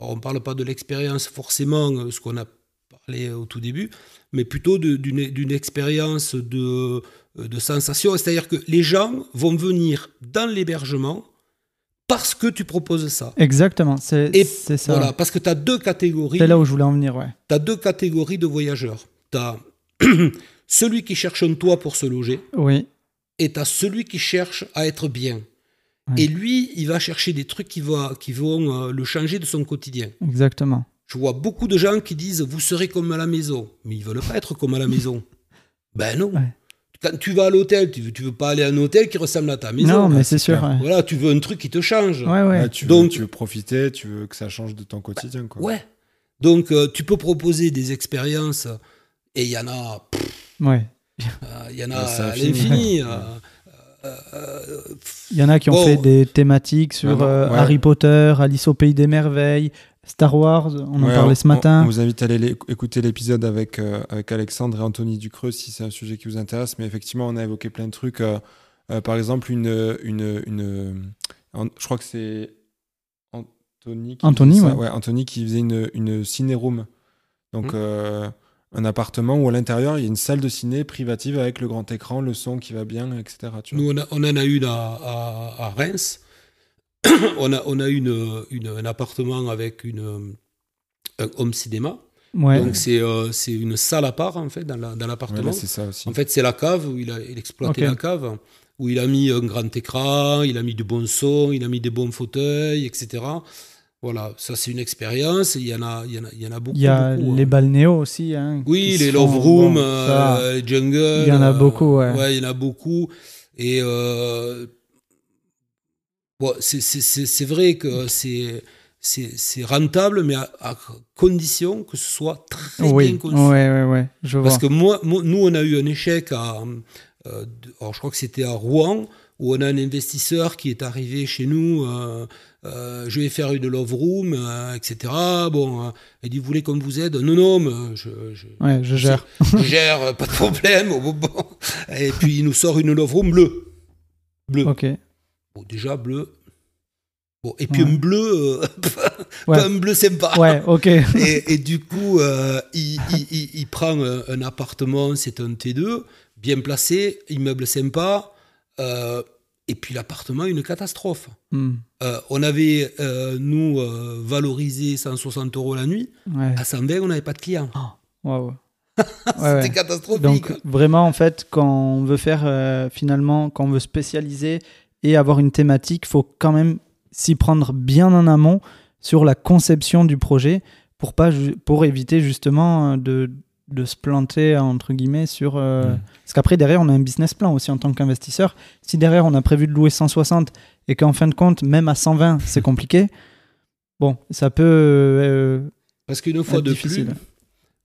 C: on ne parle pas de l'expérience forcément, ce qu'on a parlé au tout début, mais plutôt d'une expérience de, de sensation. C'est-à-dire que les gens vont venir dans l'hébergement parce que tu proposes ça.
B: Exactement, c'est ça.
C: Voilà, parce que tu as deux catégories.
B: C'est là où je voulais en venir, ouais.
C: Tu as deux catégories de voyageurs. Tu as celui qui cherche un toit pour se loger.
B: Oui.
C: Et tu as celui qui cherche à être bien. Et lui, il va chercher des trucs qui, va, qui vont euh, le changer de son quotidien.
B: Exactement.
C: Je vois beaucoup de gens qui disent Vous serez comme à la maison. Mais ils veulent pas être comme à la maison. ben non quand tu vas à l'hôtel, tu veux, tu veux pas aller à un hôtel qui ressemble à ta maison.
B: Non, mais c'est sûr.
C: Voilà, tu veux un truc qui te change.
B: Ouais, ouais.
A: tu, Donc, veux, tu veux profiter, tu veux que ça change de ton quotidien. Quoi.
C: Ouais. Donc, euh, tu peux proposer des expériences et il y en a.
B: ouais.
C: Euh, il y en a à l'infini.
B: Euh, il y en a qui ont fait des thématiques sur Harry Potter, Alice au pays des merveilles, Star Wars, on en parlait ce matin.
A: On, vous invite à aller écouter l'épisode avec, euh, avec Alexandre et Anthony Ducreux si c'est un sujet qui vous intéresse. Mais effectivement, on a évoqué plein de trucs. Euh, euh, par exemple, une, une, une je crois que c'est Anthony. Qui
B: Anthony,
A: ouais. Anthony qui faisait une, une ciné-room. Donc, mmh. un appartement où à l'intérieur, il y a une salle de ciné privative avec le grand écran, le son qui va bien, etc.
C: Nous, on, en a une à, à, à Reims. on, a, on a une, une, un appartement avec une, un home cinéma. Donc c'est euh, c'est une salle à part en fait dans l'appartement.
A: La, ça aussi.
C: En fait c'est la cave où il a il exploité la cave où il a mis un grand écran, il a mis du bon son, il a mis des bons fauteuils, etc. Voilà, ça c'est une expérience. Il y en a, il y en a, il y en a beaucoup.
B: Il y a les
C: hein.
B: balnéos aussi. Hein,
C: oui, les love rooms, euh, les jungle.
B: Il y en a beaucoup. Ouais.
C: ouais. il y en a beaucoup. Et euh, c'est vrai que c'est c'est rentable, mais à, condition que ce soit très bien conçu.
B: Ouais, ouais, ouais, je
C: Parce que moi, nous, on a eu un échec à, euh, alors je crois que c'était à Rouen, où on a un investisseur qui est arrivé chez nous, euh, euh, je vais faire une love room, etc. Bon, il dit, vous voulez qu'on vous aide? Non, non, mais je, je,
B: ouais, je gère.
C: Je gère, pas de problème. Et puis il nous sort une love room bleue. Bleu.
B: Ok.
C: Bon, déjà, bleu. Bon, et puis un bleu, euh, pas un bleu sympa.
B: Ouais, ok.
C: et, et, du coup, euh, il, il, il, prend un, appartement, c'est un T2, bien placé, immeuble sympa. Euh, et puis l'appartement, une catastrophe. Hmm. on avait, nous, valorisé 160 euros la nuit. À 120, on n'avait pas de clients.
B: Oh,
C: C'était catastrophique.
B: Donc, vraiment, en fait, quand on veut faire, finalement, quand on veut spécialiser et avoir une thématique, il faut quand même s'y prendre bien en amont sur la conception du projet pour, pas, pour éviter justement de, de se planter, entre guillemets, sur. euh. Parce qu'après, derrière, on a un business plan aussi en tant qu'investisseur. Si derrière, on a prévu de louer 160 et qu'en fin de compte, même à 120, c'est compliqué, bon, ça peut. euh,
C: Parce qu'une fois de
B: difficile.
C: plus,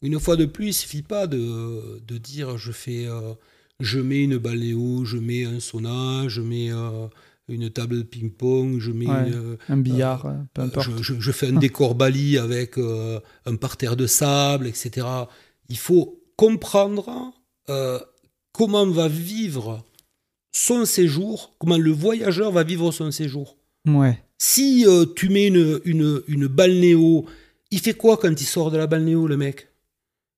C: une fois de plus, il suffit pas de, de dire je fais, euh, je mets une balnéo, je mets un sauna, je mets euh, une table de ping-pong, je mets,
B: Ouais,
C: euh,
B: un billard, euh, peu importe.
C: je, je- je fais un décor Bali avec euh, un parterre de sable, etc. Il faut comprendre comment va vivre son séjour, comment le voyageur va vivre son séjour.
B: Ouais.
C: Si tu mets une, une, une balnéo, il fait quoi quand il sort de la balnéo, le mec?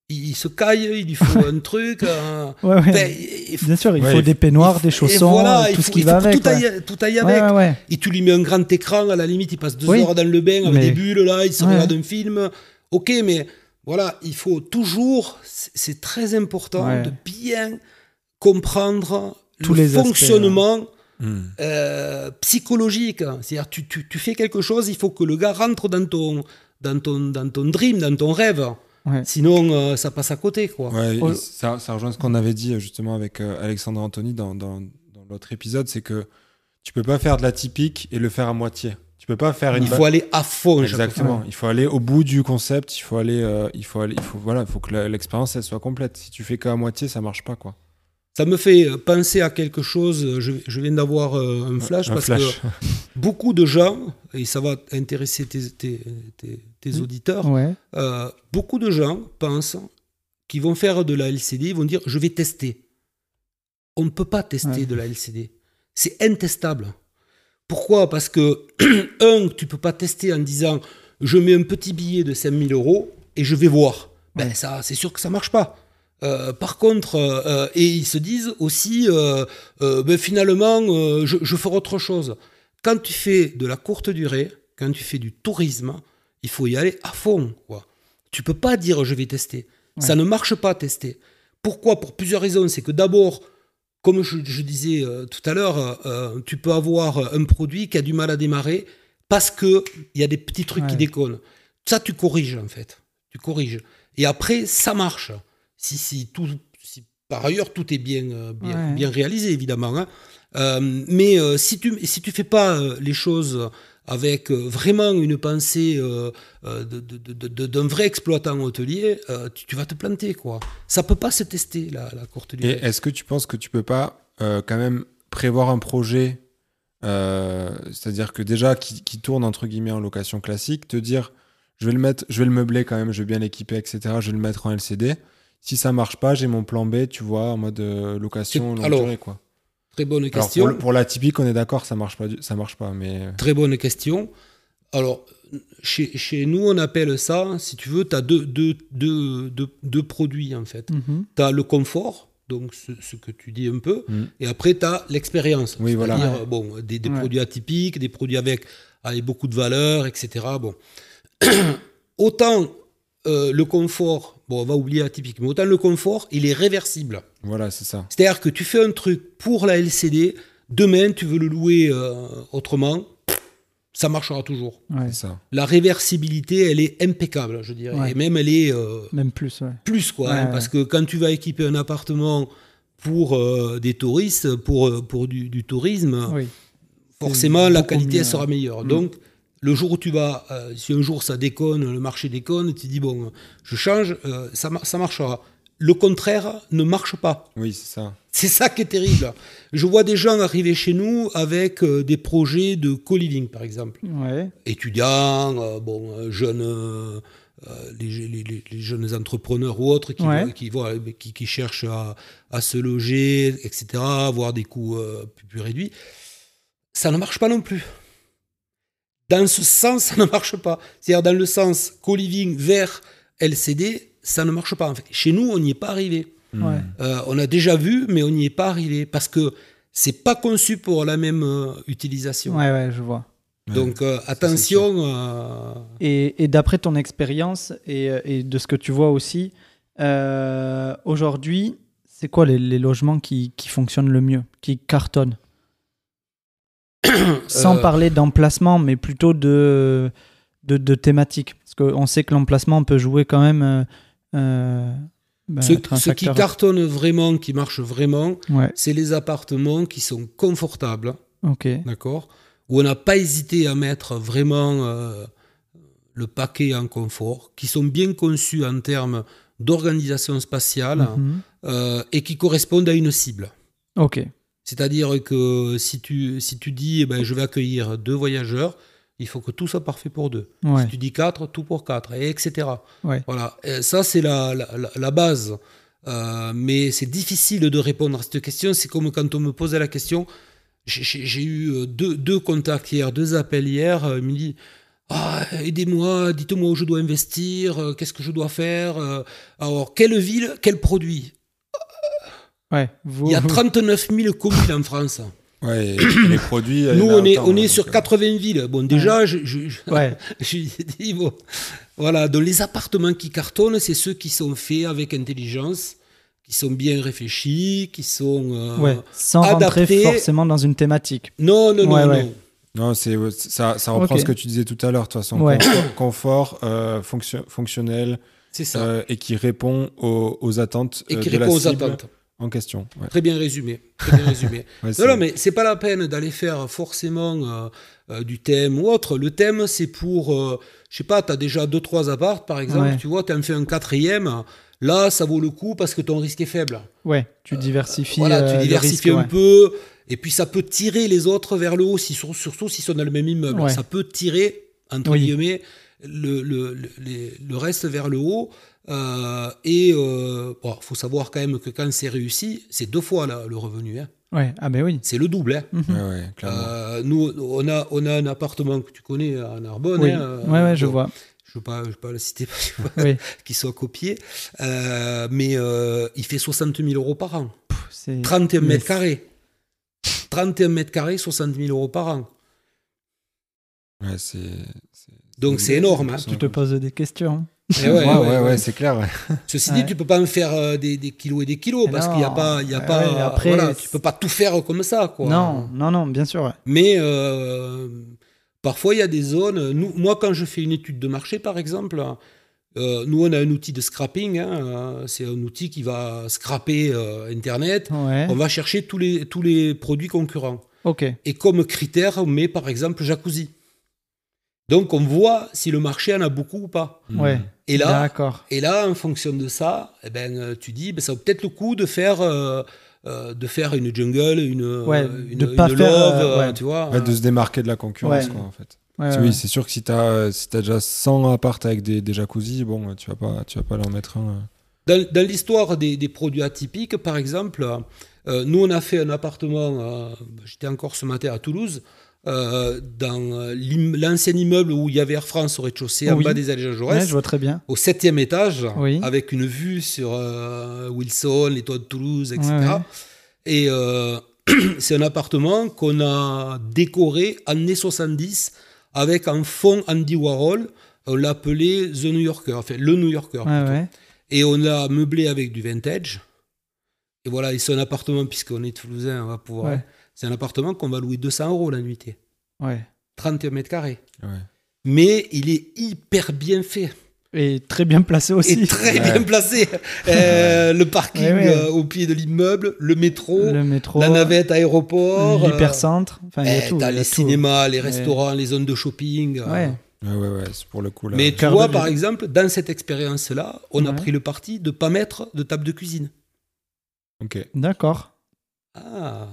C: Il, se caille, il lui faut un truc. un-
B: Ouais, ouais.
C: Ben, faut-
B: Bien sûr, il
A: Ouais,
B: faut des peignoirs,
C: faut-
B: des chaussons,
C: voilà,
B: euh, tout
C: faut-
B: ce qui va avec.
C: Tout,
B: ouais.
C: aille, tout aille
B: Ouais,
C: avec.
B: ouais, ouais.
C: Et tu lui mets un grand écran, à la limite, il passe deux
B: Oui.
C: heures dans le bain avec
B: Mais-
C: des bulles, là, il se
B: Ouais.
C: regarde un film. Ok, mais voilà, il faut toujours, c'est très important
B: Ouais.
C: de bien comprendre
B: Tous
C: le
B: les aspects,
C: fonctionnement
A: Mm.
C: euh, psychologique. C'est-à-dire, tu, tu, tu fais quelque chose, il faut que le gars rentre dans ton, dans ton, dans ton dream, dans ton rêve.
B: Ouais.
C: Sinon, euh, ça passe à côté, quoi.
A: Ouais,
B: Oh.
A: ça, ça rejoint ce qu'on avait dit euh, justement avec euh, Alexandre Anthony dans, dans, dans l'autre épisode, c'est que tu peux pas faire de la typique et le faire à moitié. Tu peux pas faire une.
C: Il faut aller à fond.
A: Exactement. Il faut aller au bout du concept. Il faut aller. euh, il faut aller. Il faut voilà. Il faut que l'expérience elle soit complète. Si tu fais qu'à moitié, ça marche pas quoi.
C: Ça me fait penser à quelque chose. Je, je viens d'avoir euh, un flash
A: Un
C: parce
A: flash.
C: que beaucoup de gens, et ça va intéresser tes, tes- tes- tes
B: Mm.
C: auditeurs,
B: Ouais.
C: euh, beaucoup de gens pensent qu'ils vont faire de la LCD, ils vont dire je vais tester. On ne peut pas tester
B: Ouais.
C: de la LCD. C'est intestable. Pourquoi? Parce que, un, tu peux pas tester en disant je mets un petit billet de 5000 euros et je vais voir. Ben,
B: Ouais.
C: ça, c'est sûr que ça marche pas. Euh, par contre, euh, et ils se disent aussi, euh, ben, finalement, je, je ferai autre chose. Quand tu fais de la courte durée, quand tu fais du tourisme, il faut y aller à fond. Quoi. Tu peux pas dire je vais tester.
B: Ouais.
C: Ça ne marche pas tester. Pourquoi? Pour plusieurs raisons. C'est que d'abord, comme je, je disais euh, tout à l'heure, euh, euh, tu peux avoir un produit qui a du mal à démarrer parce qu'il y a des petits trucs qui déconnent. Ça, tu corriges en fait. Tu corriges. Et après, ça marche. Si, si, tout, si par ailleurs tout est bien, euh, bien,
B: Ouais.
C: bien réalisé, évidemment. hein. Mais si tu si tu fais pas les choses avec euh, vraiment une pensée euh, euh, d'un vrai exploitant hôtelier, euh, tu, tu vas te planter. quoi. Ça peut pas se tester, la, la courte
A: Et
C: durée.
A: est-ce que tu penses que tu peux pas euh, quand même prévoir un projet, c'est-à-dire que déjà qui, qui tourne entre guillemets en location classique, te dire je vais le mettre, je vais le meubler quand même, je vais bien l'équiper, etc. Je vais le mettre en LCD. Si ça marche pas, j'ai mon plan B, tu vois, en mode location longue
C: alors,
A: durée, quoi.
C: Très bonne
A: Alors
C: question.
A: pour, pour la typique, on est d'accord, ça marche pas, ça marche pas, mais euh,
C: Très bonne question. Alors, chez, chez nous, on appelle ça, si tu veux, tu as deux, deux, deux, deux, deux produits en fait.
B: Mhm.
C: Tu as le confort, donc ce, ce que tu dis un peu,
A: Mm.
C: et après tu as l'expérience.
A: Oui, voilà.
C: C'est-à-dire,
B: Ouais.
C: bon, des, des
B: Ouais.
C: produits atypiques, des produits avec, avec beaucoup de valeur, etc. Bon. autant euh, le confort, bon, on va oublier atypique, mais autant le confort, il est réversible.
A: voilà, c'est ça.
C: C'est-à-dire que tu fais un truc pour la LCD, demain tu veux le louer euh, autrement, ça marchera toujours.
B: Ouais.
A: C'est ça.
C: La réversibilité, elle est impeccable, je dirais.
B: Ouais.
C: Et même elle est euh,
B: Même plus, ouais.
C: plus, quoi.
B: Ouais,
C: hein,
B: ouais.
C: Parce que quand tu vas équiper un appartement pour euh, des touristes, pour, pour du, du tourisme,
B: Oui.
C: forcément la qualité
B: mieux,
C: elle sera meilleure.
B: Mm.
C: Donc le jour où tu vas, euh, si un jour ça déconne, le marché déconne, tu dis bon, je change, euh, ça, mar- ça marchera. Le contraire ne marche pas.
A: Oui, c'est ça.
C: C'est ça qui est terrible. Je vois des gens arriver chez nous avec euh, des projets de co-living, par exemple.
B: Ouais.
C: Étudiants, euh, bon, jeunes, euh, les, les- les- les jeunes entrepreneurs ou autres qui,
B: Ouais.
C: qui, voilà, qui, qui cherchent à, à se loger, etc., avoir des coûts euh, plus, plus réduits. Ça ne marche pas non plus. Dans ce sens, ça ne marche pas. C'est-à-dire dans le sens co-living vers LCD, ça ne marche pas. En fait, chez nous, on n'y est pas arrivé.
A: Mm.
B: Ouais.
C: Euh, on a déjà vu, mais on n'y est pas arrivé parce que c'est pas conçu pour la même euh, utilisation.
B: Ouais, ouais, je vois.
C: Donc euh, attention. euh,
B: Et, et d'après ton expérience et, et de ce que tu vois aussi, euh, aujourd'hui, c'est quoi les, les logements qui, qui fonctionnent le mieux, qui cartonnent? Sans
C: Euh,
B: parler d'emplacement, mais plutôt de, de, de thématique. Parce qu'on sait que l'emplacement peut jouer quand même euh, euh, bah,
C: ce, qui cartonne vraiment, qui marche vraiment,
B: Ouais,
C: c'est les appartements qui sont confortables,
B: ok.
C: d'accord? Où on n'a pas hésité à mettre vraiment euh, le paquet en confort, qui sont bien conçus en termes d'organisation spatiale
B: Mhm.
C: euh, et qui correspondent à une cible.
B: Ok.
C: C'est-à-dire que si tu, si tu dis eh ben, je vais accueillir deux voyageurs, il faut que tout soit parfait pour deux.
B: Ouais.
C: Si tu dis quatre, tout pour quatre, et etc.
B: Ouais.
C: Voilà, Et ça c'est la, la, base. Euh, mais c'est difficile de répondre à cette question. C'est comme quand on me posait la question. J'ai- eu euh, deux, deux contacts hier, deux appels hier. euh, Ils me disent ah, Aidez-moi, dites-moi où je dois investir, qu'est-ce que je dois faire. alors, quelle ville, quel produit?
B: Ouais. Vous,
C: Il y a
B: vous-
C: 39 000 communes en France.
A: Ouais, et les produits.
C: Nous, on est, on est sur
A: euh,
C: 80 villes. Bon, déjà, je, je, je-
B: Ouais.
C: j'ai dit, bon, voilà, donc les appartements qui cartonnent, c'est ceux qui sont faits avec intelligence, qui sont bien réfléchis, qui sont... euh,
B: Ouais. Sans rentrer
C: adapté-
B: forcément dans une thématique.
C: Non, non, non,
B: Ouais,
C: non.
B: ouais.
A: Non, c'est ça, ça reprend ce que tu disais tout à l'heure. De toute façon,
B: Ouais.
A: confort, confort, euh, fonction- fonctionnel
C: C'est ça.
A: euh, et qui répond aux, aux attentes
C: Et
A: euh,
C: qui
A: de la
C: répond aux
A: cible
C: attentes.
A: En question. Ouais.
C: Très bien résumé. Très bien résumé.
A: Ouais,
C: Non, mais c'est pas la peine d'aller faire forcément euh, euh, du thème ou autre. Le thème, c'est pour, euh, je sais pas, tu as déjà deux, trois apparts, par exemple,
B: Ouais.
C: tu vois, tu en fais un quatrième. Là, ça vaut le coup parce que ton risque est faible.
B: Ouais. Tu diversifies.
C: Voilà,
B: euh,
C: tu
B: les
C: diversifies un peu. Et puis, ça peut tirer les autres vers le haut, si, sur- surtout s'ils sont dans le même immeuble. Ça peut tirer, entre
B: Oui.
C: guillemets, le, le, le reste vers le haut. Euh, et il faut savoir quand même que quand c'est réussi, c'est deux fois là, le revenu. hein.
B: Ouais. Ah, ben oui.
C: C'est le double. hein.
B: Mhm.
A: Ouais, ouais, clairement.
C: Euh, nous, on a, on a un appartement que tu connais à Narbonne.
B: Oui.
C: hein, euh,
B: ouais, ouais, je
C: bon,
B: vois.
C: Je ne veux, pas- je veux pas le citer parce
B: Oui.
C: qu'il soit copié. Euh, mais euh, il fait 60 000 euros par an.
B: C'est
C: 31
B: mais
C: mètres carrés. 31 mètres carrés, 60 000 euros par an.
A: Ouais, c'est. c'est-
C: Donc c'est énorme. hein.
B: Tu te poses des questions.
C: Eh ouais,
A: Ouais, ouais,
C: ouais,
A: ouais,
C: ouais.
A: c'est clair. ouais.
C: Ceci
B: Ouais.
C: dit, tu peux pas en faire euh, des, des kilos et des kilos parce qu'il n'y a pas, il y a
B: Ouais,
C: pas,
B: ouais, après,
C: voilà, tu peux pas tout faire comme ça, quoi.
B: Non, non, non, bien sûr. ouais.
C: Mais euh, parfois, il y a des zones. Nous, moi, quand je fais une étude de marché, par exemple, euh, nous, on a un outil de scrapping. hein, c'est un outil qui va scraper euh, Internet.
B: Ouais.
C: On va chercher tous les, tous les produits concurrents.
B: Ok.
C: Et comme critère, on met par exemple jacuzzi. Donc, on voit si le marché en a beaucoup ou pas.
B: Ouais.
C: Et là, et là, en fonction de ça, eh ben, euh, tu dis, ben, ça vaut peut-être le coup de faire, euh, euh, de faire une jungle, une,
B: Ouais,
C: une,
B: de pas
C: une
B: faire,
C: love,
B: euh, ouais.
C: tu vois.
A: Ouais, de se démarquer de la concurrence,
B: Ouais.
A: quoi, en fait. Oui, c'est sûr que si tu as, si as déjà 100 apparts avec des, des jacuzzi, bon, tu vas pas, tu vas pas leur mettre un.
C: Dans, dans l'histoire des, des produits atypiques, par exemple, euh, nous, on a fait un appartement, euh, j'étais encore ce matin à Toulouse, euh, dans l'im- l'ancien immeuble où il y avait Air France au rez-de-chaussée, en bas des allées Jean
B: Ouais,
C: Jaurès,
B: je vois très bien.
C: au septième étage,
B: Oui.
C: avec une vue sur euh, Wilson, les toits de Toulouse, etc.
B: Ouais, ouais.
C: Et euh, c'est un appartement qu'on a décoré années 70 avec en fond Andy Warhol. On l'a appelé The New Yorker, enfin le New Yorker. Et on l'a meublé avec du vintage. Et voilà, et c'est un appartement, puisqu'on est toulousain, on va pouvoir. C'est un appartement qu'on va louer 200 euros la nuitée.
B: ouais.
C: 31 mètres carrés.
A: Ouais.
C: Mais il est hyper bien fait.
B: Et très bien placé aussi.
C: Et très
A: Ouais.
C: bien placé. Euh, le parking
B: Ouais, ouais.
C: euh, au pied de l'immeuble, le métro,
B: Le métro.
C: la navette aéroport. euh,
B: L'hypercentre. Enfin,
C: eh. T'as les
B: tout.
C: cinémas, les
B: Ouais.
C: restaurants, les zones de shopping. euh.
B: Ouais.
A: Ouais, ouais, ouais, c'est pour le coup là.
C: Mais tu vois, par exemple, dans cette expérience-là, on a pris le parti de ne pas mettre de table de cuisine.
A: Ok.
B: D'accord.
C: Ah.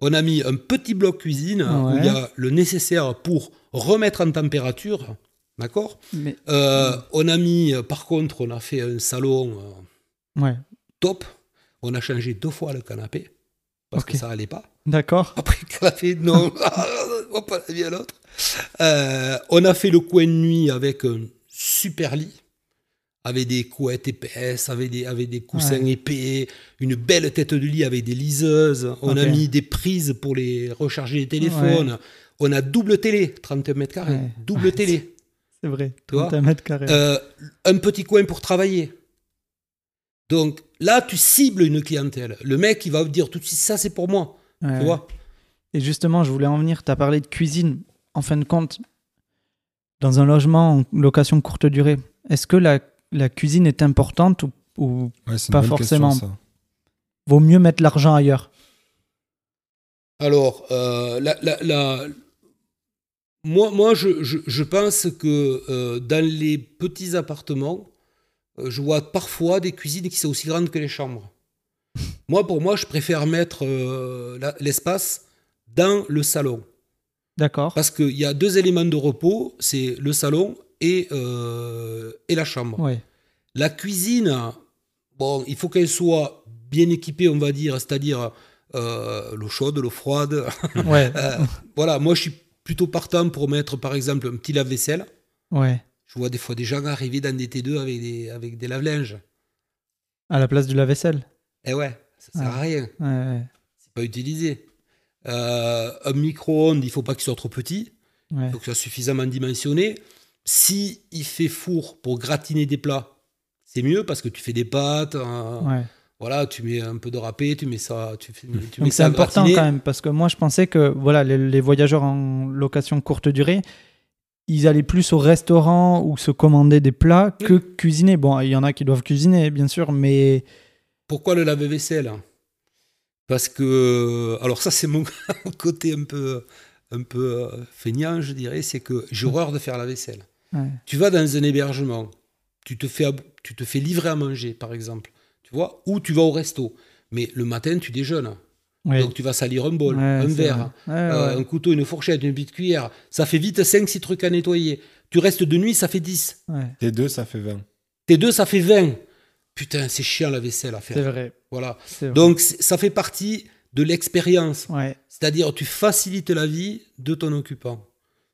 C: On a mis un petit bloc cuisine où il y a le nécessaire pour remettre en température. D'accord?
B: Mais
C: Euh, On a mis, par contre, on a fait un salon euh,
B: ouais.
C: top. On a changé deux fois le canapé parce que ça allait pas.
B: D'accord.
C: Après le canapé, non, on pas la vie à l'autre. Euh, on a fait le coin de nuit avec un super lit, avec des couettes épaisses, avec des, avec des coussins
B: Ouais.
C: épais, une belle tête de lit avec des liseuses. On a mis des prises pour les recharger les téléphones. On a double télé, 31 mètres carrés,
B: Ouais.
C: double télé.
B: C'est vrai.
C: Tu vois
B: 31 mètres carrés.
C: Euh, un petit coin pour travailler. Donc là, tu cibles une clientèle. Le mec, il va vous dire tout de suite, ça c'est pour moi. Tu vois
B: Et justement, je voulais en venir. Tu as parlé de cuisine. En fin de compte, dans un logement en location courte durée, est-ce que la, la cuisine est importante ou,
A: Ouais,
B: Pas
A: question,
B: forcément? vaut mieux mettre l'argent ailleurs
C: Alors, euh, la- la- la- moi, moi je, je- je pense que euh, dans les petits appartements, euh, je vois parfois des cuisines qui sont aussi grandes que les chambres. Moi, pour moi, je préfère mettre euh, l'espace dans le salon.
B: D'accord.
C: Parce qu'il y a deux éléments de repos, c'est le salon et, euh, et la chambre.
B: Ouais.
C: La cuisine, bon, il faut qu'elle soit bien équipée, on va dire, c'est-à-dire euh, l'eau chaude, l'eau froide.
B: Ouais.
C: Euh, voilà, moi je suis plutôt partant pour mettre par exemple un petit lave-vaisselle.
B: ouais.
C: Je vois des fois des gens arriver dans des T2 avec des, avec des lave-linges.
B: À la place du lave-vaisselle.
C: Eh ouais, ça sert à rien,
B: Ouais,
C: c'est pas utilisé. Euh, un micro-ondes, il faut pas qu'il soit trop petit, il faut qu'il soit suffisamment dimensionné. Si il fait four pour gratiner des plats, c'est mieux parce que tu fais des pâtes.
B: Ouais.
C: Voilà, tu mets un peu de râpé, tu mets ça, tu, fais, tu mets
B: Donc c'est important
C: gratiner.
B: quand même parce que moi je pensais que voilà les, les voyageurs en location courte durée ils allaient plus au restaurant ou se commander des plats que cuisiner. Bon, il y en a qui doivent cuisiner bien sûr, mais
C: Pourquoi le lave-vaisselle? Parce que, alors ça c'est mon côté un peu, un peu euh, feignant, je dirais, c'est que j'ai horreur de faire la vaisselle.
B: Ouais.
C: Tu vas dans un hébergement, tu te fais, ab- tu te fais livrer à manger, par exemple, tu vois, ou tu vas au resto. Mais le matin, tu déjeunes.
B: Ouais.
C: Donc tu vas salir un bol,
B: Ouais,
C: un verre, euh,
B: ouais.
C: un couteau, une fourchette, une petite cuillère. Ça fait vite 5-6 trucs à nettoyer. Tu restes de nuit, ça fait 10.
B: Ouais,
A: T2, ça fait 20.
C: Tes deux, ça fait 20. Putain, c'est chiant la vaisselle à
B: c'est
C: faire.
B: vrai.
C: Voilà.
B: c'est vrai.
C: Donc c'est- ça fait partie de l'expérience.
B: ouais.
C: C'est-à-dire, tu facilites la vie de ton occupant.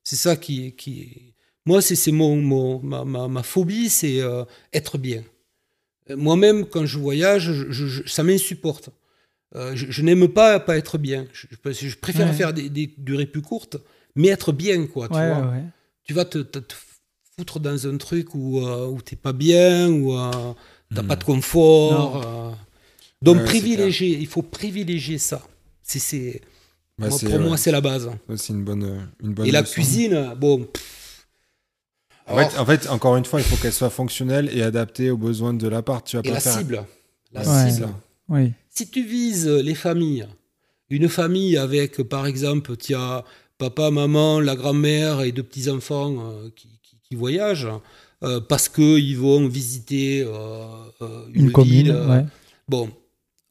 C: C'est ça qui. qui... Moi, c'est c'est mon, mon- ma, ma- ma phobie, c'est euh, être bien. Moi-même, quand je voyage, je- je- je- ça m'insupporte. Euh, je je n'aime pas pas être bien. Je, je- je préfère
B: Ouais.
C: faire des, des durées plus courtes, mais être bien, quoi. Tu,
B: ouais,
C: vois.
B: ouais.
C: tu vas te, te- te foutre dans un truc où, euh, où t'es pas bien, où euh, t'as
A: Hmm.
C: pas de confort. euh. Donc, privilégier, il faut privilégier ça. C'est, c'est,
A: Bah,
C: moi,
A: c'est-
C: pour moi, c'est la base.
A: c'est une bonne, une bonne
C: Et la cuisine, bon. pff,
A: En fait, en fait, encore une fois, il faut qu'elle soit fonctionnelle et adaptée aux besoins de l'appart. Tu vas
C: et
A: pas
C: la
A: faire.
C: cible. La
B: Ouais.
C: cible.
B: Oui.
C: Si tu vises les familles, une famille avec, par exemple, tu as papa, maman, la grand-mère et deux petits-enfants euh, qui, qui- qui voyagent, euh, parce qu'ils vont visiter euh, euh, une,
B: Une, commune.
C: ville, euh,
B: ouais.
C: Bon,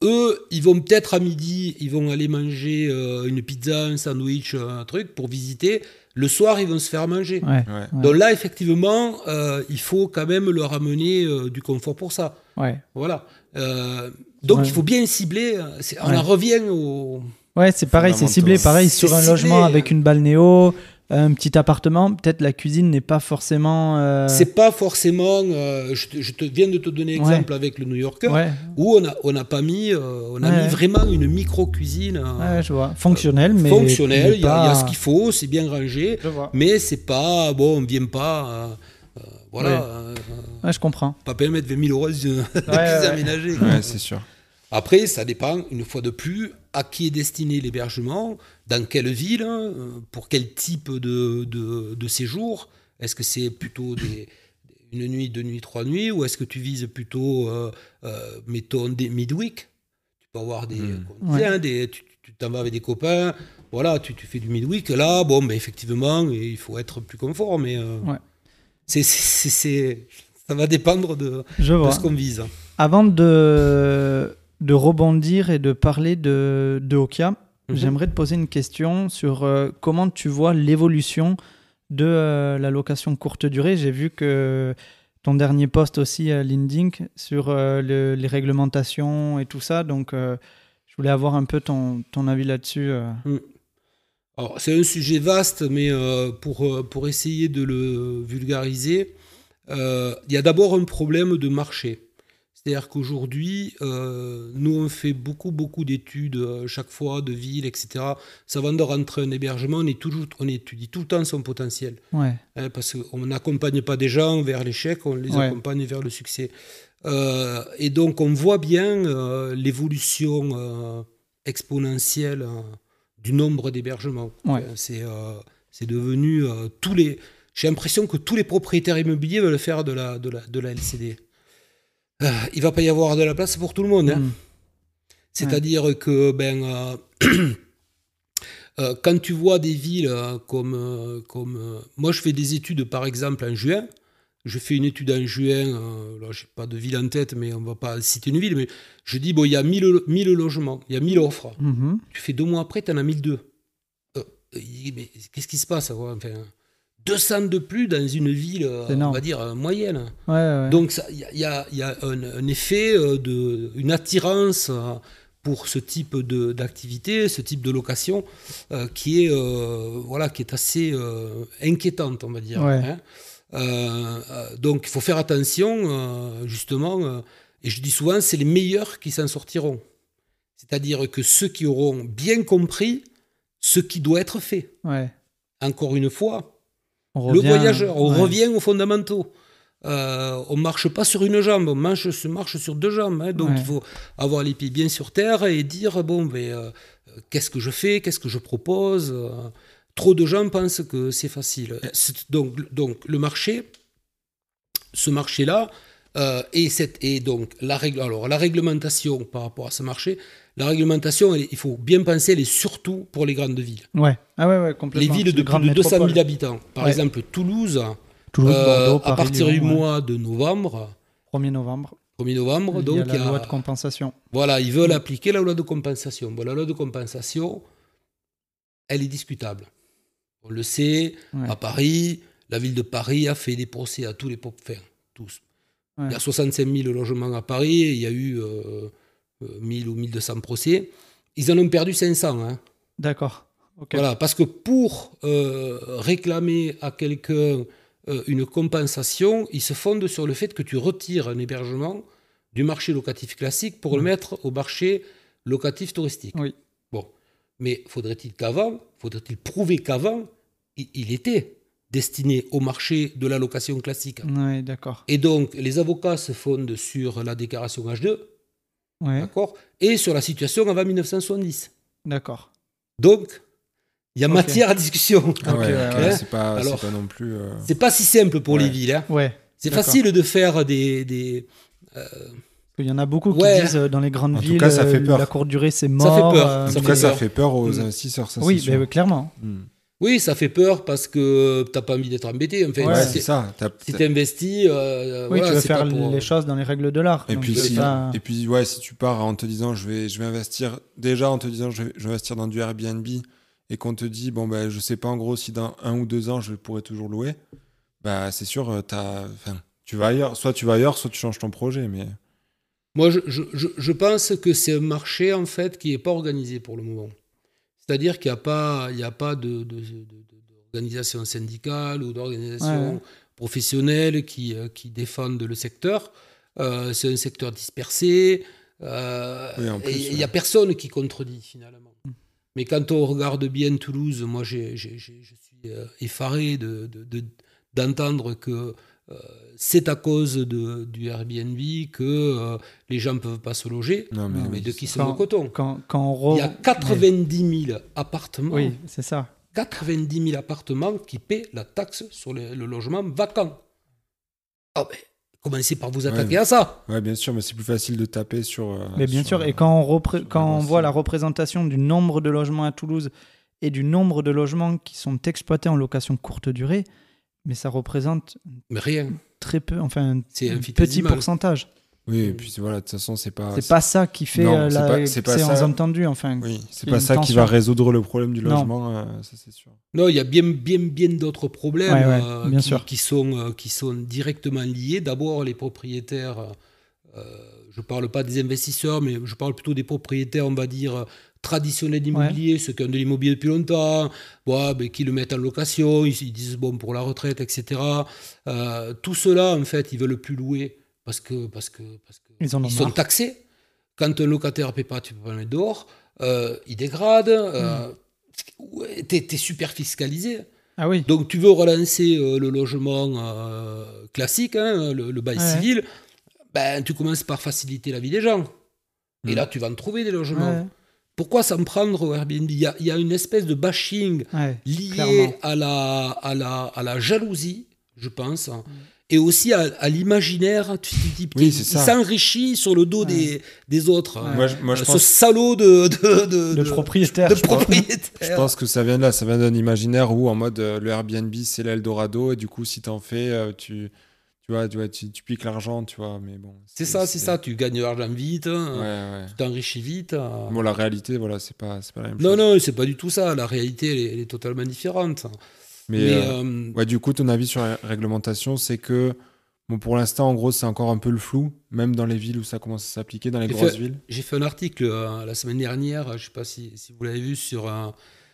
C: eux, ils vont peut-être à midi, ils vont aller manger euh, une pizza, un sandwich, un truc pour visiter. Le soir, ils vont se faire manger.
B: Ouais.
A: Ouais.
B: Ouais.
C: Donc là, effectivement, euh, il faut quand même leur amener euh, du confort pour ça.
B: Ouais.
C: Voilà. Euh, donc
B: Ouais.
C: il faut bien cibler. c'est- On
B: Ouais.
C: en revient au.
B: Ouais, c'est pareil, c'est ciblé pareil sur un
C: ciblé,
B: logement
C: hein.
B: avec une balnéo, un petit appartement. Peut-être la cuisine n'est pas forcément. euh,
C: C'est pas forcément. euh, je, te, je te viens de te donner
B: Ouais.
C: exemple avec le New Yorker
B: Ouais,
C: où on a on n'a pas mis euh, on a
B: Ouais.
C: mis vraiment une micro cuisine
B: ouais, je vois. Fonctionnel, mais.
C: fonctionnelle.
B: mais
C: Il y, a- il y a
B: pas-
C: ce qu'il faut, c'est bien rangé.
B: Je vois.
C: Mais c'est pas, bon, on vient pas, euh, euh, voilà,
B: Ouais.
C: euh,
B: Ouais, je comprends.
C: pas payer mettre 20 000 euros de, cuisine
B: ouais.
C: aménagée.
A: Ouais, c'est sûr.
C: Après, ça dépend, une fois de plus, à qui est destiné l'hébergement, dans quelle ville, hein, pour quel type de, de, de séjour? Est-ce que c'est plutôt des, une nuit, deux nuits, trois nuits, ou est-ce que tu vises plutôt, euh, euh, mettons, des midweek Tu peux avoir des,
A: Mm.
C: disait, hein, des- tu t'en vas avec des copains, voilà, tu, tu fais du midweek. Là, bon, ben, effectivement, il faut être plus confort, mais euh,
B: Ouais.
C: c'est, c'est, c'est- ça va dépendre de,
B: Je
C: de
B: vois.
C: ce qu'on vise.
B: Avant de, de rebondir et de parler de, de Okia,
C: Mhm.
B: j'aimerais te poser une question sur euh, comment tu vois l'évolution de euh, la location courte durée. J'ai vu que ton dernier post aussi à LinkedIn sur euh, le- les réglementations et tout ça. Donc, je voulais avoir un peu ton, ton avis là-dessus. euh.
C: Alors, c'est un sujet vaste, mais euh, pour, pour essayer de le vulgariser, euh, il y a d'abord un problème de marché. C'est-à-dire qu'aujourd'hui, euh, nous, on fait beaucoup, beaucoup d'études euh, chaque fois, de villes, etc. Ça va de rentrer un hébergement, on, est toujours, on étudie tout le temps son potentiel.
B: Ouais,
C: hein, parce qu'on n'accompagne pas des gens vers l'échec, on les
B: Ouais.
C: accompagne vers le succès. Euh, et donc, on voit bien l'évolution exponentielle du nombre d'hébergements.
B: Ouais.
C: C'est devenu tous les. J'ai l'impression que tous les propriétaires immobiliers veulent faire de la, de la, de la LCD. Euh, il va pas y avoir de la place pour tout le monde. hein.
B: Mm.
C: C'est-à-dire que ben, euh, euh, quand tu vois des villes euh, comme... comme moi, je fais des études, par exemple, en juin. Je fais une étude en juin. Là, j'ai pas de ville en tête, mais on va pas citer une ville. Mais je dis, bon, il y a 1000, 1000 logements, il y a 1000 offres.
B: Mhm.
C: Tu fais deux mois après, tu en as 1002. Euh, il mais qu'est-ce qui se passe quoi enfin, 200 de plus dans une ville, euh, on va dire, euh, moyenne.
B: Ouais, ouais.
C: Donc il y a, y a- un, un effet, euh, de, une attirance pour ce type d'activité, ce type de location, euh, qui, est, euh, voilà, qui est assez euh, inquiétante, on va dire.
B: Ouais.
C: hein. Donc il faut faire attention, justement, et je dis souvent, c'est les meilleurs qui s'en sortiront. C'est-à-dire que ceux qui auront bien compris ce qui doit être fait. Encore une fois,
B: On
C: le voyageur, on
B: ouais.
C: revient aux fondamentaux. Euh, on marche pas sur une jambe, on marche, se marche sur deux jambes. hein. donc
B: Ouais.
C: il faut avoir les pieds bien sur terre et dire bon, ben, euh, euh, qu'est-ce que je fais, qu'est-ce que je propose. euh, trop de gens pensent que c'est facile. C'est- Donc, donc le marché, ce marché-là, euh, et, cette, et donc la, règle, alors, la réglementation par rapport à ce marché, la réglementation, elle il faut bien penser, elle est surtout pour les grandes villes.
B: Ouais. Ah ouais, ouais,
C: Les
B: complètement.
C: villes de plus de 200 000
B: métropole.
C: habitants. Par
B: Ouais.
C: exemple, Toulouse,
B: Toulouse,
C: euh,
B: Bordeaux,
C: à partir du
B: Lyon,
C: mois de novembre,
B: 1er novembre.
C: 1er novembre,
B: il y a la
C: il y a-
B: loi de compensation.
C: voilà, ils veulent appliquer la loi de compensation. Bon, la loi de compensation, elle est discutable. On le sait,
B: Ouais.
C: à Paris, la ville de Paris a fait des procès à tous les pop enfin, tous.
B: Ouais.
C: Il y a 65 000 logements à Paris, il y a eu euh, 1000 ou 1200 procès. Ils en ont perdu 500. Hein.
B: D'accord.
C: Voilà, parce que pour euh, réclamer à quelqu'un euh, une compensation, ils se fondent sur le fait que tu retires un hébergement du marché locatif classique pour le mettre au marché locatif touristique.
B: Oui.
C: Bon, mais faudrait-il qu'avant, faudrait-il prouver qu'avant, il, il était destiné au marché de la location classique?
B: Ouais, d'accord.
C: Et donc, les avocats se fondent sur la déclaration H2,
B: Ouais,
C: d'accord, et sur la situation avant 1970.
B: d'accord.
C: Donc, il y a matière à discussion.
A: Ah ouais, c'est pas,
C: Alors-
A: c'est pas non plus. euh,
C: C'est pas si simple pour
A: Ouais.
C: les villes. hein.
B: Ouais.
C: C'est facile de faire des. des euh,
B: Il y en a beaucoup qui
C: Ouais.
B: disent euh, dans les grandes
A: En tout
B: villes,
A: cas, ça fait peur.
B: la courte durée c'est
C: fait
B: mort.
C: peur.
B: euh,
A: En
C: Ça
A: tout
C: fait
A: cas, ça
C: peur.
A: fait peur aux
C: Mm.
A: investisseurs, ça
B: oui, mais clairement.
A: Mm.
C: Oui, ça fait peur parce que t'as pas envie d'être embêté. Enfin,
B: Ouais,
A: Ouais,
C: si
A: c'est ça. T'as-
C: si euh,
B: Oui,
C: voilà,
B: tu veux
C: c'est
B: faire
C: pour-
B: les choses dans les règles de l'art.
A: Et puis, si,
B: pas-
A: et puis, ouais, si tu pars en te disant je vais, je vais investir, déjà en te disant je vais, je vais investir dans du Airbnb et qu'on te dit, bon, ben, je sais pas en gros si dans un ou deux ans je pourrais toujours louer, bah, c'est sûr, euh, t'as, enfin, tu vas ailleurs. Soit tu vas ailleurs, soit tu changes ton projet. Mais
C: Moi, je, je- je- je pense que c'est un marché en fait qui n'est pas organisé pour le moment. C'est-à-dire qu'il n'y a pas, il y a pas de, de- de- de- d'organisation syndicale ou d'organisation
B: Ouais.
C: professionnelle qui, euh, qui défendent le secteur. Euh, c'est un secteur dispersé. euh,
A: Oui,
C: et il n'y
A: ouais.
C: a personne qui contredit finalement. Mais quand on regarde bien Toulouse, moi j'ai- j'ai- j'ai- je suis effaré de, de- de- d'entendre que c'est à cause de, du Airbnb que euh, les gens ne peuvent pas se loger.
A: non, mais,
B: Non,
C: Mais
A: oui,
C: de
A: c'est
C: qui sont le coton?
B: Quand, quand on re-
C: Il y a 90 000 appartements,
B: Oui, c'est ça.
C: 90 000 appartements qui paient la taxe sur le, le logement vacant. Ah ben, commencez par vous attaquer
A: Ouais.
C: à ça.
A: Ouais, bien sûr, mais c'est plus facile de taper sur. euh,
B: Mais bien
A: sur,
B: sûr,
A: euh,
B: et quand on, quand on voit la représentation du nombre de logements à Toulouse et du nombre de logements qui sont exploités en location courte durée, mais ça représente
C: Mais rien.
B: très peu, enfin un, petit pourcentage.
A: Oui, et puis voilà, de toute façon, c'est pas.
B: C'est pas ça qui fait
A: Non,
B: euh,
A: c'est
B: la
A: pas- c'est pas
B: séance
A: ça.
B: entendue, enfin.
A: Oui, c'est pas ça qui va résoudre le problème du
B: Non.
A: logement, euh, ça c'est sûr.
C: Non, il y a bien, bien, bien d'autres problèmes
B: Ouais, ouais,
C: euh,
B: bien
C: qui,
B: sûr.
C: qui sont, euh, qui sont directement liés. D'abord, les propriétaires, euh, je ne parle pas des investisseurs, mais je parle plutôt des propriétaires, on va dire, traditionnels d'immobilier, ceux qui ont de l'immobilier depuis longtemps, bon, ben, qui le mettent en location, ils, ils disent, bon, pour la retraite, etc. Euh, tout cela, en fait, ils veulent plus louer parce que parce que, parce que
B: Ils en
C: sont
B: marre.
C: taxés. Quand un locataire ne paie pas, tu peux pas le mettre dehors. Euh, il dégrade. Euh, ouais, t'es, t'es super fiscalisé.
B: Ah oui.
C: Donc tu veux relancer euh, le logement classique, hein, le, le bail
B: Ouais.
C: civil, ben, tu commences par faciliter la vie des gens. Et
A: Mm.
C: là, tu vas en trouver des logements.
B: Ouais,
C: Pourquoi s'en prendre au Airbnb? Il y, a, il y a une espèce de bashing
B: ouais,
C: lié
B: clairement.
C: à la, à, la, à la jalousie, je pense,
B: Mm.
C: et aussi à, l'imaginaire. Tu, tu, il s'enrichit sur le dos des, des, autres.
A: Moi, je, moi, je
C: ce
A: pense...
C: salaud de, de, de,
B: de propriétaire.
C: De propriétaire.
A: Je pense que ça vient de là, ça vient d'un imaginaire où en mode euh, le Airbnb c'est l'Eldorado et du coup si t'en fais, euh, tu, tu vois, tu, vois, tu, piques l'argent, tu vois, mais bon.
C: C'est ça, c'est ça, tu gagnes de l'argent vite, hein. tu t'enrichis vite. Hein.
A: Bon, la réalité, voilà, c'est pas, pas la même
C: non,
A: chose.
C: Non, non, c'est pas du tout ça, la réalité, elle est, totalement différente.
A: Mais, euh, ouais, du coup, ton avis sur la réglementation, c'est que Bon, pour l'instant, en gros, c'est encore un peu le flou, même dans les villes où ça commence à s'appliquer, dans les grosses villes.
C: J'ai fait un article euh, la semaine dernière, je ne sais pas si, si vous l'avez vu sur,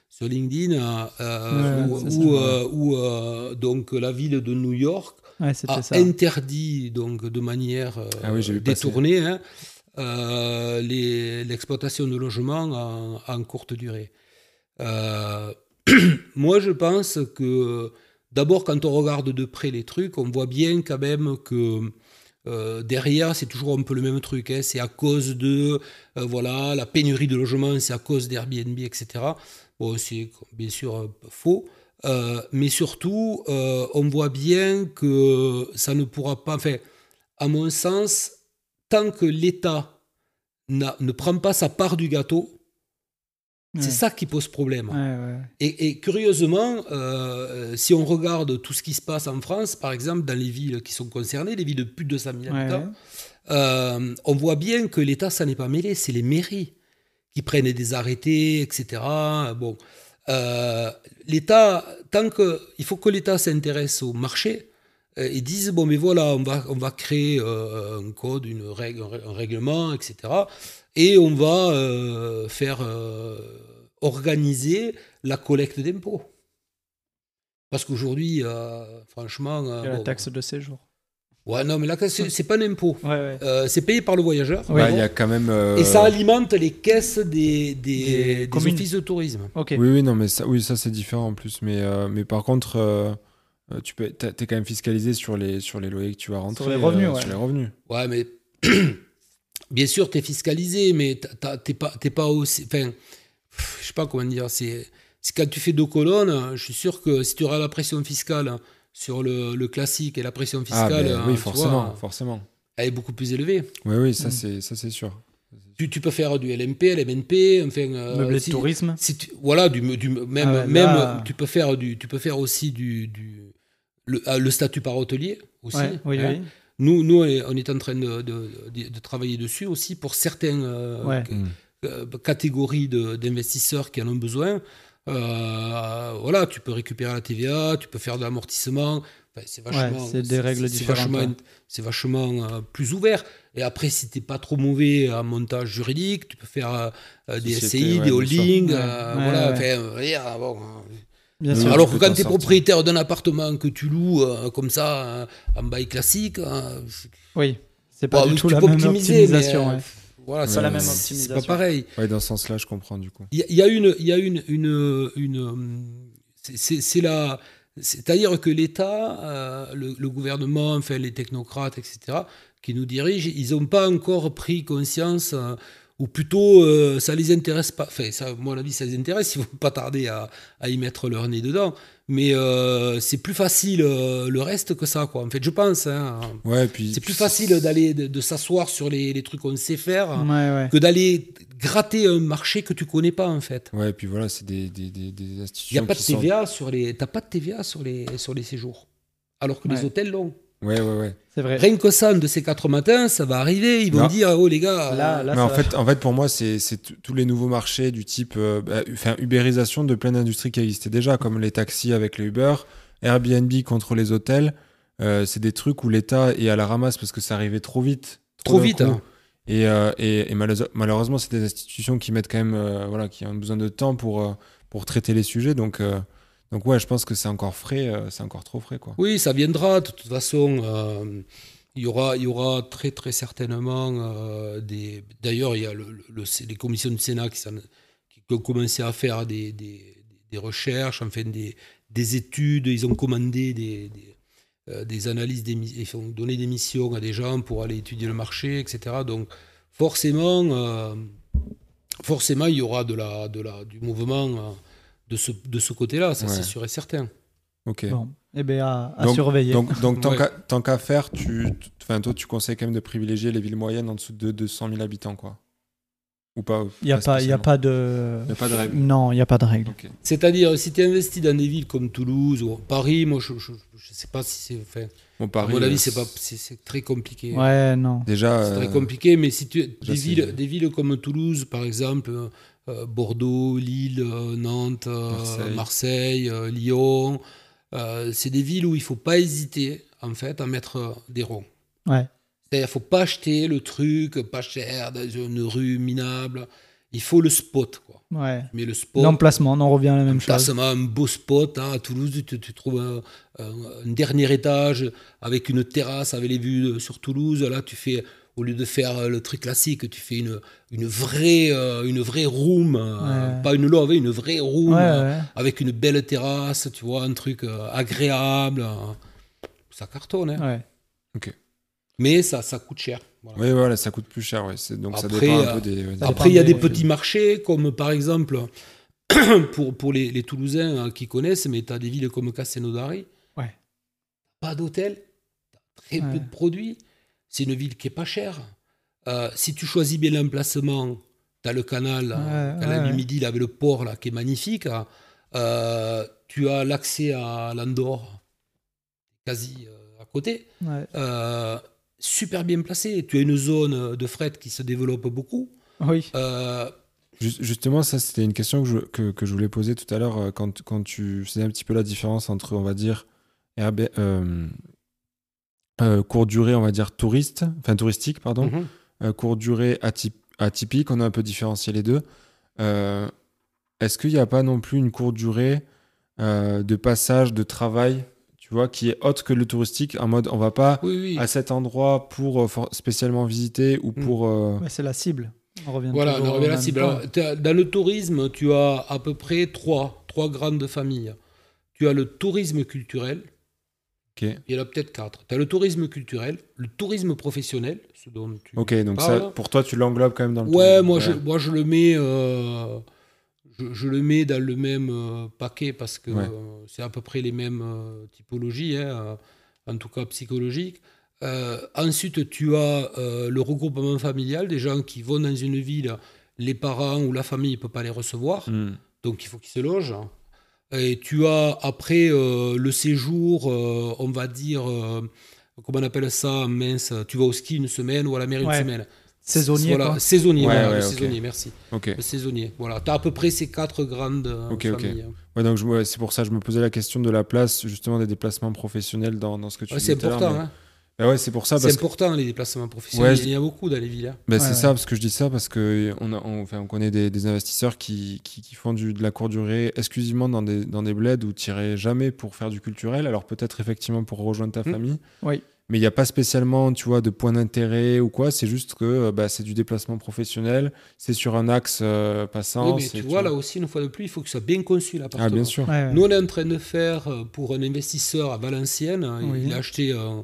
C: sur LinkedIn, euh, où, euh, donc la ville de New York a interdit donc de manière ah détournée hein, l'exploitation de logements en, en, courte durée. moi, je pense que D'abord, quand on regarde de près les trucs, on voit bien quand même que euh, derrière, c'est toujours un peu le même truc. Hein. C'est à cause de euh, voilà la pénurie de logements, c'est à cause d'Airbnb, etc. Bon, c'est bien sûr euh, faux. Mais surtout, on voit bien que ça ne pourra pas. Enfin, à mon sens, tant que l'État ne prend pas sa part du gâteau, c'est ça qui pose problème. Et, curieusement, euh, si on regarde tout ce qui se passe en France, par exemple, dans les villes qui sont concernées, les villes de plus de 200 000 habitants, euh, on voit bien que l'État, ça n'est pas mêlé, c'est les mairies qui prennent des arrêtés, etc. Bon, euh, l'État, tant que, il faut que l'État s'intéresse au marché et dise bon, mais voilà, on va, on va créer un code, une règle, un règlement, etc et on va euh, faire euh, organiser la collecte d'impôts. Parce qu'aujourd'hui, euh, franchement.
B: Il y a la taxe de séjour.
C: Ouais, non, mais là, c'est pas un impôt. c'est payé par le voyageur.
A: il y a quand même.
C: Et ça alimente les caisses des, des, des, offices de tourisme.
A: Oui, oui, non, mais ça, oui, ça c'est différent en plus. Mais, mais par contre, tu peux, es quand même fiscalisé sur les, sur les loyers que tu vas rentrer.
B: Sur les revenus,
A: Sur les revenus.
C: Ouais, mais bien sûr, tu es fiscalisé, mais tu pas, pas aussi. Enfin, je sais pas comment dire. C'est quand tu fais deux colonnes, je suis sûr que si tu auras la pression fiscale sur le, classique et la pression ah, fiscale.
A: Ben oui, forcément, forcément.
C: Elle est beaucoup plus élevée.
A: Oui, oui, ça, mm. c'est sûr.
C: Tu, tu, peux faire du LMP, LMNP, enfin.
B: Euh, Meublé de tourisme.
C: Si voilà, du, du même, ah même tu peux faire du, tu peux faire aussi du, du le, le, statut par hôtelier aussi.
B: oui, hein. oui.
C: Nous, nous, on est en train de, de, travailler dessus aussi pour certaines euh, euh, catégories d'investisseurs qui en ont besoin. Euh, voilà, tu peux récupérer la TVA, tu peux faire de l'amortissement. c'est vachement,
B: c'est des règles différentes.
C: C'est vachement, plus ouvert. Et après, si tu n'es pas trop mauvais en montage juridique, tu peux faire des SCI, des holdings. voilà, bon, alors que quand tu es propriétaire d'un appartement que tu loues euh, comme ça, euh, en bail classique. Euh,
B: oui, c'est pas du tout la même optimisation.
C: Voilà, c'est
B: la même optimisation.
C: C'est pas pareil.
A: Ouais, dans ce sens-là, je comprends du coup.
C: Il y, a une. Y a une, une, une c'est la. C'est-à-dire que l'État, le, le, gouvernement, enfin les technocrates, etc., qui nous dirigent, ils n'ont pas encore pris conscience ou plutôt euh, ça les intéresse pas. Enfin, ça, à mon avis, ça les intéresse, ils vont pas tarder à, à y mettre leur nez dedans. Mais euh, c'est plus facile euh, le reste que ça, quoi. En fait, je pense. Hein.
A: Ouais, puis
C: c'est plus facile d'aller de, s'asseoir sur les, les trucs qu'on sait faire que d'aller gratter un marché que tu connais pas, en fait.
A: Ouais, et puis voilà, c'est des, des, des, institutions.
C: Il y a pas de TVA sur les. T'as pas de TVA sur les sur les séjours, alors que les hôtels l'ont.
A: Ouais, ouais, ouais.
B: C'est vrai.
C: Rien que ça, de ces quatre matins, ça va arriver. Ils vont dire, oh les gars.
B: Là,
A: là, mais en fait, en fait, pour moi, c'est tous les nouveaux marchés du type, euh, bah, enfin, Uberisation de plein d'industries qui existaient déjà, comme les taxis avec les Uber, Airbnb contre les hôtels. Euh, c'est des trucs où l'État est à la ramasse parce que ça arrivait trop vite.
C: Trop, vite. Hein.
A: Et, euh, et, et, malheureusement, c'est des institutions qui mettent quand même, voilà, qui ont besoin de temps pour, pour traiter les sujets. Donc, donc ouais, je pense que c'est encore frais, euh, c'est encore trop frais quoi.
C: Oui, ça viendra. De toute façon, euh, il y aura, il y aura très très certainement euh, des. D'ailleurs, il y a le, les commissions du Sénat qui, qui, ont commencé à faire des, des, des recherches, enfin des, des, études. Ils ont commandé des, des, analyses, ils ont donné des missions à des gens pour aller étudier le marché, etc. Donc forcément, forcément, il y aura de la, de la, du mouvement de ce, de ce côté-là, ça c'est sûr et certain.
A: Ok.
B: Bon, eh bien, à, à
A: Donc-
B: surveiller.
A: Donc, donc tant
C: Ouais.
A: qu'à tant qu'à faire, tu, toi, tu conseilles quand même de privilégier les villes moyennes en dessous de 200 000 habitants, quoi. Ou pas
B: Il n'y a, pas- il y a
A: spécialement.
B: pas de.
A: Il y a pas de règle.
B: Non, il n'y a pas de règle.
C: C'est-à-dire, si tu investis dans des villes comme Toulouse ou Paris, moi, je ne sais pas si c'est. À mon avis,
A: euh,
C: c'est pas, c'est c'est très compliqué.
B: Ouais, non.
A: Déjà,
C: C'est très
A: euh,
C: compliqué, mais si tu des villes, des villes comme Toulouse, par exemple, euh, Bordeaux, Lille, euh, Nantes, euh,
A: Marseille.
C: Marseille, euh, Lyon, euh, c'est des villes où il faut pas hésiter en fait à mettre des ronds.
B: Ouais.
C: C'est-à-dire, faut pas acheter le truc pas cher dans une rue minable. Il faut le spot, quoi.
B: Ouais.
C: Mais le spot.
B: L'emplacement, on en revient à la même chose.
C: Placement, un beau spot hein, à Toulouse, tu, tu trouves un, un- un dernier étage avec une terrasse avec les vues sur Toulouse. Là, tu fais, au lieu de faire le truc classique, tu fais une, une, vraie, euh, une vraie room, euh,
B: Ouais.
C: pas une love, une vraie room
B: Ouais,
C: euh, avec une belle terrasse, tu vois, un truc euh, agréable. euh, ça cartonne, hein.
B: ouais.
C: Mais ça, ça coûte cher. voilà.
A: Oui, voilà, ça coûte plus cher. Ouais. C'est- Donc ça
C: Après,
A: dépend un
C: euh,
A: peu des. des-
B: Ça
C: Après, il y a des petits marchés, comme par exemple, pour, pour les, les Toulousains euh, qui connaissent, mais tu as des villes comme Castelnaudary.
B: Ouais.
C: Pas d'hôtel, très
B: Ouais.
C: peu de produits. C'est une ville qui est pas chère. Euh, si tu choisis bien l'emplacement, tu as le canal,
B: Ouais,
C: euh, le canal
B: ouais,
C: du
B: ouais.
C: Midi, là, avec le port là, qui est magnifique. hein. Euh, tu as l'accès à l'Andorre, quasi euh, à côté.
B: ouais.
C: Euh, super bien placé. Tu as une zone de fret qui se développe beaucoup.
B: Oui.
C: Euh,
A: Ju- Justement, ça, c'était une question que je, que, que je voulais poser tout à l'heure euh, quand, quand tu faisais un petit peu la différence entre, on va dire, Airbnb, euh, euh, courte durée, on va dire, touriste, enfin touristique, pardon,
C: mhm.
A: euh, courte durée atyp- atypique, on a un peu différencié les deux. Euh, Est-ce qu'il n'y a pas non plus une courte durée euh, de passage, de travail, tu vois, qui est autre que le touristique, en mode on va pas
C: Oui, oui.
A: à cet endroit pour euh, for- spécialement visiter ou
C: Mm.
A: pour... euh,
B: Ouais, c'est la cible. On revient
C: Voilà, on revient à la cible. Alors, dans le tourisme, tu as à peu près trois, trois grandes familles. Tu as le tourisme culturel, il y en a peut-être quatre. Tu as le tourisme culturel, le tourisme professionnel, ce dont tu
A: ok, donc ça, pour toi, tu l'englobes quand même dans le
C: Ouais,
A: tourisme.
C: moi je, moi je le mets, euh, je, je le mets dans le même euh, paquet parce que
A: Ouais.
C: euh, c'est à peu près les mêmes euh, typologies, hein, en tout cas psychologiques. Euh, ensuite, tu as euh, le regroupement familial, des gens qui vont dans une ville, les parents ou la famille ne peut pas les recevoir,
A: Hmm.
C: donc il faut qu'ils se logent. Et tu as après euh, le séjour, euh, on va dire, euh, comment on appelle ça, mince, tu vas au ski une semaine ou à la mer une
B: Ouais.
C: semaine.
B: Saisonnier,
C: Voilà,
B: quoi.
C: saisonnier,
A: Ouais,
C: voilà,
A: ouais,
C: le
A: ok.
C: saisonnier, merci.
A: Ok.
C: Le saisonnier. Voilà, tu as à peu près ces quatre grandes euh,
A: Ok, ok.
C: familles.
A: Ouais, donc ouais, c'est pour ça que je me posais la question de la place justement des déplacements professionnels dans, dans ce que tu
C: Ouais,
A: disais
C: c'est important,
A: mais-
C: hein.
A: Bah ouais, c'est pour ça
C: c'est
A: que
C: important les déplacements professionnels.
A: Ouais,
C: Il y en a beaucoup dans les villes. hein.
A: bah,
B: Ouais,
A: c'est
B: ouais.
A: ça parce que je dis ça parce que on, a, on, enfin, on connaît des, des investisseurs qui, qui, qui font du, de la courte durée exclusivement dans des, dans des bleds où tu jamais pour faire du culturel. Alors peut-être effectivement pour rejoindre ta
C: Hmm.
A: famille.
B: Oui.
A: Mais il n'y a pas spécialement, tu vois, de point d'intérêt ou quoi. C'est juste que euh, bah, c'est du déplacement professionnel. C'est sur un axe euh, passant.
C: Oui, mais tu vois, là aussi, une fois de plus, il faut que ce soit bien conçu l'appartement.
A: Ah bien sûr.
B: Ouais, ouais.
C: Nous, on est en train de faire euh, pour un investisseur à Valenciennes. hein,
B: Oui.
C: Il a acheté un,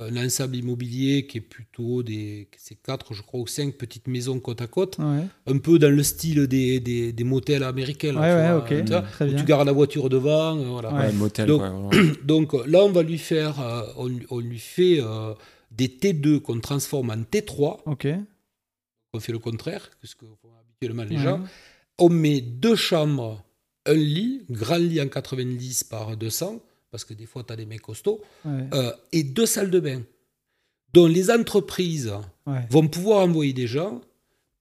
C: un ensemble immobilier qui est plutôt des c'est quatre, je crois, ou cinq petites maisons côte à côte,
B: Ouais,
C: un peu dans le style des, des, des motels américains.
B: ouais,
C: tu
B: ouais,
C: vois,
B: ok.
C: tu vois,
B: Très
C: où
B: bien.
C: tu gares la voiture devant. euh, voilà.
B: Ouais.
A: Ouais, motel,
C: Donc- euh, là, on va lui faire, euh, on, on lui fait euh, des T2 qu'on transforme en T3.
B: Ok.
C: On fait le contraire que ce que font habituellement les
B: Ouais.
C: gens. On met deux chambres, un lit, grand lit en 90 par 200, parce que des fois, tu as des mecs costauds,
B: Ouais,
C: euh, et deux salles de bain, dont les entreprises
B: ouais.
C: vont pouvoir envoyer des gens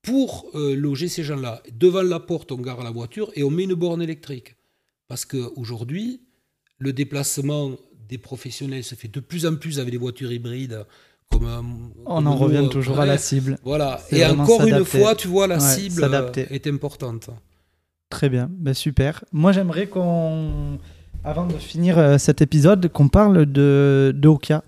C: pour euh, loger ces gens-là. Devant la porte, on gare la voiture et on met une borne électrique. Parce qu'aujourd'hui, le déplacement des professionnels se fait de plus en plus avec des voitures hybrides. Comme, euh,
B: On
C: comme
B: en revient toujours à la cible.
C: Voilà. Et encore une fois, tu vois, la cible est importante.
B: Très bien, ben super. Moi, j'aimerais qu'on, avant de finir euh, cet épisode, qu'on parle de, de Okia.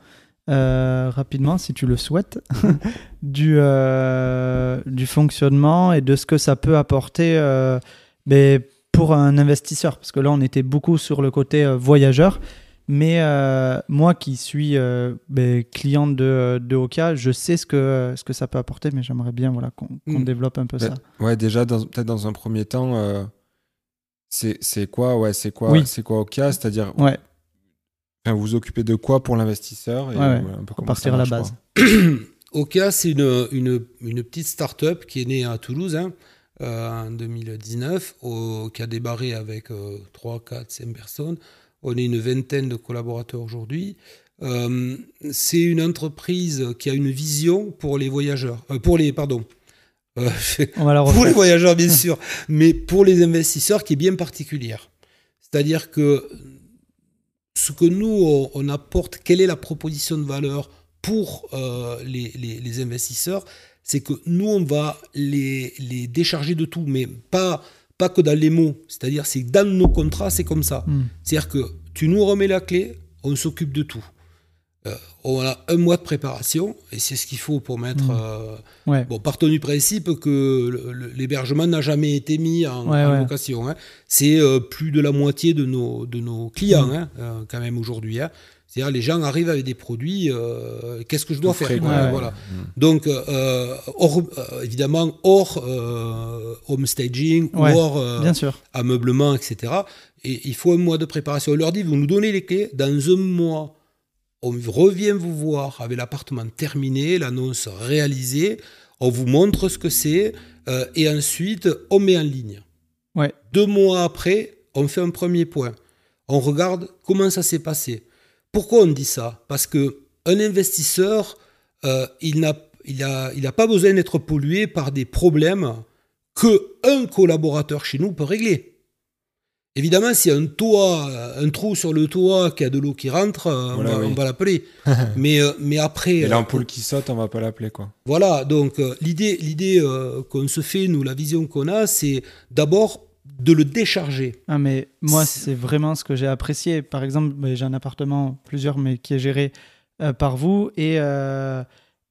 B: Euh, rapidement, si tu le souhaites, du, euh, du fonctionnement et de ce que ça peut apporter euh, ben, pour un investisseur. Parce que là, on était beaucoup sur le côté voyageur. Mais moi qui suis ben, client de, de Okia, je sais ce que, ce que ça peut apporter, mais j'aimerais bien voilà, qu'on
C: Mm.
B: développe un peu
A: Ben,
B: ça.
A: Ouais, déjà, peut-être dans un premier temps, c'est c'est quoi, ouais, c'est quoi,
B: Oui.
A: c'est quoi Okia C'est-à-dire,
B: Ouais.
A: vous vous occupez de quoi pour l'investisseur
B: et un peu partir à la base.
C: Oka, c'est une, une, une, petite start-up qui est née à Toulouse hein, en 2019, qui a débarré avec 3, 4, 5 personnes. On est une vingtaine de collaborateurs aujourd'hui. Euh, c'est une entreprise qui a une vision pour les voyageurs, euh, pour les pardon, euh, pour les voyageurs bien sûr, mais pour les investisseurs qui est bien particulière. C'est-à-dire que ce que nous on, apporte, quelle est la proposition de valeur pour les, les, investisseurs, c'est que nous on va les, les décharger de tout, mais pas pas que dans les mots. C'est-à-dire c'est dans nos contrats c'est comme ça. Hmm. C'est-à-dire que tu nous remets la clé, on s'occupe de tout. Euh, on a un mois de préparation et c'est ce qu'il faut pour mettre. Mmh. Euh, bon, partons du principe que l'hébergement n'a jamais été mis en, location. Hein. C'est euh, plus de la moitié de nos, de nos clients, mmh. hein, quand même, aujourd'hui. Hein. C'est-à-dire, les gens arrivent avec des produits. Qu'est-ce que je dois faire voilà. Mmh. Donc, évidemment, hors home staging, hors ameublement, etc. Et il faut un mois de préparation. On leur dit vous nous donnez les clés dans un mois on revient vous voir avec l'appartement terminé, l'annonce réalisée, on vous montre ce que c'est, euh, et ensuite on met en ligne.
B: Ouais.
C: Deux mois après, on fait un premier point. On regarde comment ça s'est passé. Pourquoi on dit ça? Parce que un investisseur, euh, il n'a il a, il a pas besoin d'être pollué par des problèmes que un collaborateur chez nous peut régler. Évidemment, s'il y a un toit, un trou sur le toit qui a de l'eau qui rentre, euh, on va, l'appeler. mais, euh, mais après.
A: Et l'ampoule qui saute, on va pas l'appeler, quoi.
C: Voilà, donc euh, l'idée, l'idée qu'on se fait, nous, la vision qu'on a, c'est d'abord de le décharger.
B: Ah, mais moi, c'est vraiment ce que j'ai apprécié. Par exemple, j'ai un appartement, plusieurs, mais qui est géré par vous. Et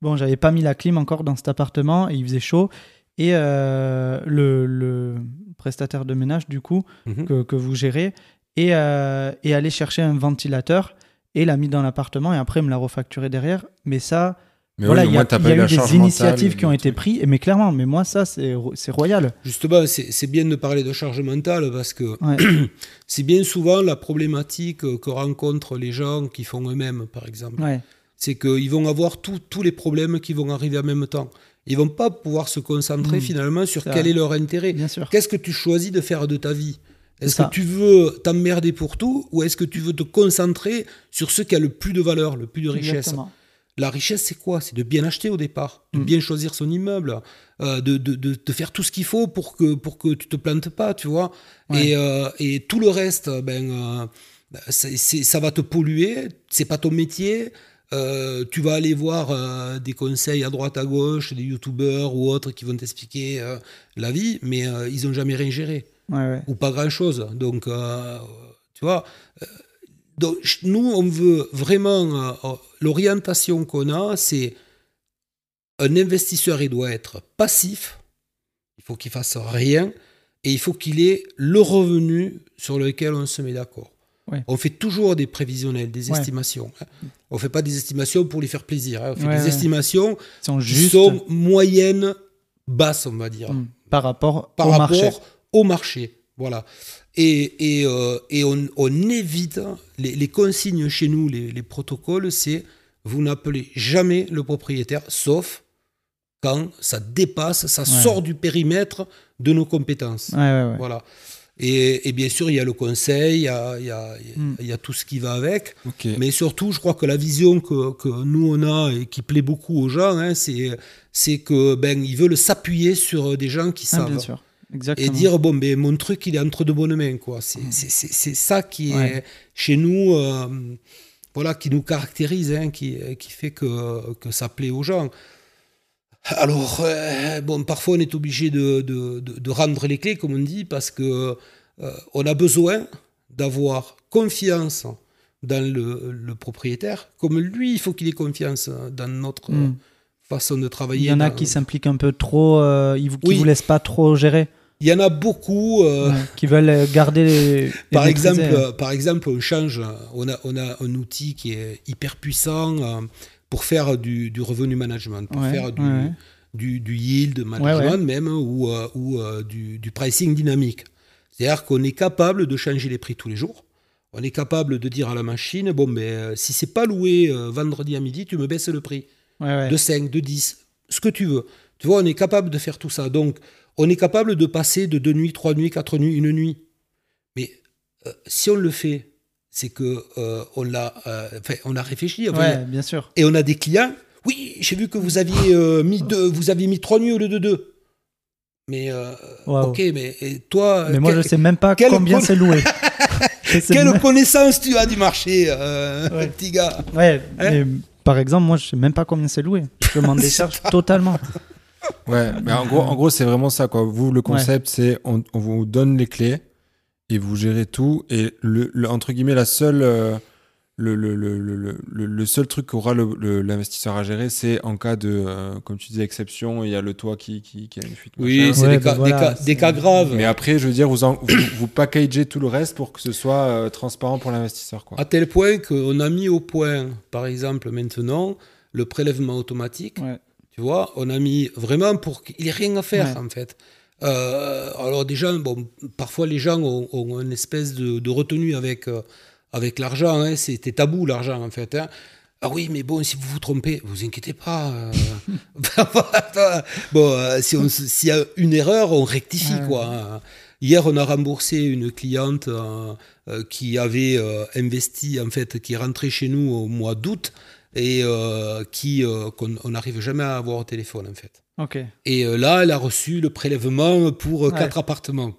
B: bon, j'avais pas mis la clim encore dans cet appartement et il faisait chaud. Et le, le prestataire de ménage, du coup, mhm. que, que, vous gérez, et, euh, et, aller chercher un ventilateur et l'a mis dans l'appartement et après me l'a refacturé derrière. Mais ça, voilà, il y a, eu des initiatives qui ont été prises, mais clairement, mais moi, ça, c'est royal.
C: Justement, c'est bien de parler de charge mentale parce que c'est bien souvent la problématique que rencontrent les gens qui font eux-mêmes, par exemple. C'est qu'ils vont avoir tous les problèmes qui vont arriver en même temps ils vont pas pouvoir se concentrer hmm. finalement sur quel est leur intérêt. Qu'est-ce que tu choisis de faire de ta vie? Est-ce que tu veux t'emmerder pour tout ou est-ce que tu veux te concentrer sur ce qui a le plus de valeur, le plus de richesse? La richesse, c'est quoi? C'est de bien acheter au départ, de hmm. bien choisir son immeuble, euh, de, de, de, faire tout ce qu'il faut pour que, pour que tu te plantes pas, tu vois? Et, euh, et, tout le reste, ben, euh, ça va te polluer, c'est pas ton métier. Euh, tu vas aller voir euh, des conseils à droite à gauche, des youtubeurs ou autres qui vont t'expliquer euh, la vie, mais ils n'ont jamais rien géré. Ou pas grand-chose. Donc, tu vois, donc, nous, on veut vraiment, l'orientation qu'on a, c'est un investisseur, il doit être passif, il faut qu'il fasse rien, et il faut qu'il ait le revenu sur lequel on se met d'accord. On fait toujours des prévisionnels, des estimations. Hein. On ne fait pas des estimations pour lui faire plaisir. Hein. On fait des estimations qui sont moyennes, basses, on va dire. Hmm.
B: Par rapport, au, marché.
C: au marché. Voilà. Et, et, euh, et on, on, évite les, consignes chez nous, les, protocoles, c'est vous n'appelez jamais le propriétaire, sauf quand ça dépasse, ça sort du périmètre de nos compétences. Voilà. Et, bien sûr, il y a le conseil, il y a, il y a, il y a tout ce qui va avec. Mais surtout, je crois que la vision que, que, nous, on a et qui plaît beaucoup aux gens, hein, c'est que ben, ils veulent s'appuyer sur des gens qui ah, savent. bien sûr. Exactement. Et dire, bon, ben, mon truc, il est entre de bonnes mains. C'est mmh. ça qui est chez nous, euh, voilà, qui nous caractérise, hein, qui, qui fait que, que ça plaît aux gens. Alors, euh, bon, parfois on est obligé de, de, de, rendre les clés, comme on dit, parce que euh, on a besoin d'avoir confiance dans le, le, propriétaire, comme lui, il faut qu'il ait confiance dans notre hmm. façon de travailler. Il
B: y en a qui s'impliquent un peu trop, euh, qui ne vous laissent pas trop gérer.
C: Il y en a beaucoup
B: qui veulent garder les,
C: par exemple par exemple on change on a on a un outil qui est hyper puissant pour faire du, revenu management, pour faire du, du, yield management même, ou, euh, ou euh, du, pricing dynamique. C'est-à-dire qu'on est capable de changer les prix tous les jours. on est capable de dire à la machine, bon, mais euh, si c'est pas loué vendredi à midi, tu me baisses le prix. De 5, de 10, ce que tu veux. Tu vois, on est capable de faire tout ça. Donc, on est capable de passer de deux nuits, trois nuits, quatre nuits, une nuit. Mais euh, si on le fait, c'est que on l'a, on a réfléchi.
B: bien sûr.
C: Et on a des clients. Oui, j'ai vu que vous aviez mis deux, vous aviez mis trois nuits au lieu de deux. Mais ok, mais toi.
B: Mais moi, je sais même pas combien c'est loué.
C: Quelle connaissance tu as du marché, euh, petit gars
B: Ouais, hein mais par exemple, moi, je sais même pas combien c'est loué. Je m'en décharge totalement.
A: Ouais, mais en gros, en gros c'est vraiment ça. Quoi. Vous, le concept, c'est on, on, vous donne les clés et vous gérez tout. Et le, entre guillemets, la seule. Euh, le, le, le, le, seul truc qu'aura l'investisseur à gérer, c'est en cas de, euh, comme tu disais, exception, il y a le toit qui, qui, qui a une fuite.
C: Oui, c'est des, bah cas, des, cas, graves.
A: Mais après, je veux dire, vous, vous, vous, packagez tout le reste pour que ce soit euh, transparent pour l'investisseur.
C: À tel point qu'on a mis au point, par exemple, maintenant, le prélèvement automatique. Tu vois, on a mis vraiment pour qu'il n'y ait rien à faire, en fait. Euh, alors déjà, bon, parfois les gens ont, ont une espèce de, de retenue avec avec l'argent. Hein, c'était tabou l'argent en fait. Hein. Ah oui, mais bon, si vous vous trompez, vous inquiétez pas. Euh. bon, euh, s'il y a une erreur, on rectifie quoi. Hein. Hier, on a remboursé une cliente euh, qui avait investi en fait, qui est rentrée chez nous au mois d'août et qui qu'on n'arrive jamais à avoir au téléphone en fait. Et là, elle a reçu le prélèvement pour quatre appartements.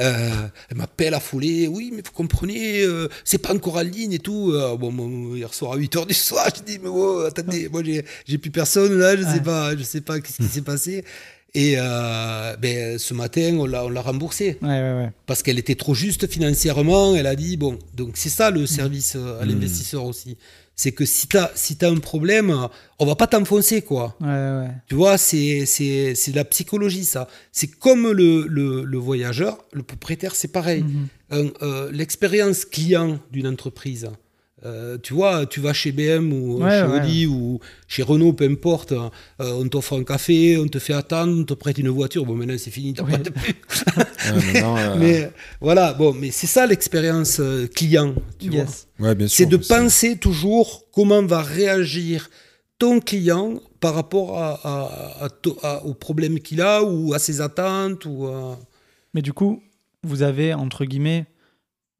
C: Euh, elle m'appelle à foulée, oui, mais vous comprenez, euh, c'est pas encore en ligne et tout. Euh, bon, hier soir à 8h du soir, je dis, mais oh, attendez, moi j'ai plus personne là, je sais pas, je sais pas ce qui s'est passé. Et ben, ce matin, on l'a remboursé. Parce qu'elle était trop juste financièrement. Elle a dit, bon, donc c'est ça le service à mmh. l'investisseur aussi c'est que si tu as, si as un problème, on va pas t'enfoncer, quoi. Tu vois, c'est, c'est, c'est la psychologie, ça. C'est comme le, le, voyageur, le propriétaire, c'est pareil. Mhm. Euh, l'expérience client d'une entreprise, euh, tu vois, tu vas chez BM ou chez Audi ou chez Renault, peu importe, euh, on t'offre un café, on te fait attendre, on te prête une voiture. Bon, maintenant c'est fini, t'as pas de plus. Euh, mais voilà, bon, mais c'est ça l'expérience client, tu
A: vois.
C: c'est de penser toujours comment va réagir ton client par rapport à, à, au problème qu'il a ou à ses attentes. Ou
B: Mais du coup, vous avez, entre guillemets,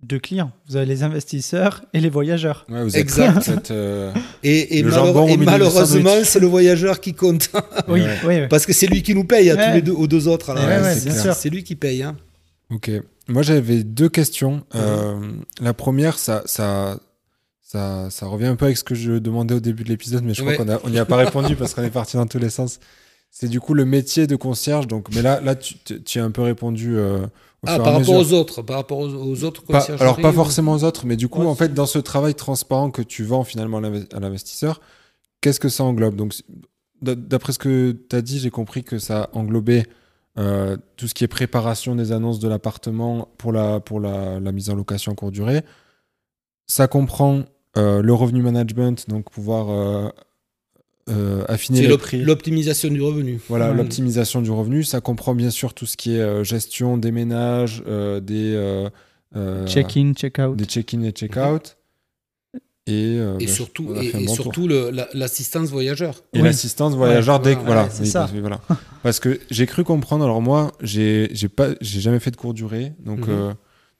B: deux clients. Vous avez les investisseurs et les voyageurs.
C: vous exact. Euh, et, malheureusement, c'est le voyageur qui compte.
B: oui, oui,
C: Parce que c'est lui qui nous paye à tous les deux, aux deux autres. C'est lui qui paye. Hein.
A: Ok. Moi, j'avais deux questions. Euh, la première, ça, ça, ça, ça, revient un peu avec ce que je demandais au début de l'épisode, mais je crois qu'on n'y a pas répondu parce qu'on est parti dans tous les sens. C'est du coup le métier de concierge. Donc, mais là, là tu, tu as un peu répondu. Euh,
C: ah, par rapport aux autres, par rapport aux, autres
A: Alors pas forcément aux autres, mais du coup, en fait, dans ce travail transparent que tu vends finalement à l'investisseur, qu'est-ce que ça englobe? Donc, d'après ce que tu as dit, j'ai compris que ça englobait euh, tout ce qui est préparation des annonces de l'appartement pour, la, pour la, mise en location court durée. Ça comprend euh, le revenu management, donc pouvoir euh, euh, affiner.
C: L'optimisation du revenu.
A: Voilà, l'optimisation du revenu. Ça comprend bien sûr tout ce qui est euh, gestion des ménages, euh, des
B: check-in, check-out.
A: Des check-in et check-out.
C: Et, et, bah, surtout, et, surtout l'assistance voyageur.
A: Et l'assistance voyageur dès que. Voilà, ça. voilà. Parce que j'ai cru comprendre, alors moi, j'ai jamais fait de court durée. Donc, mhm.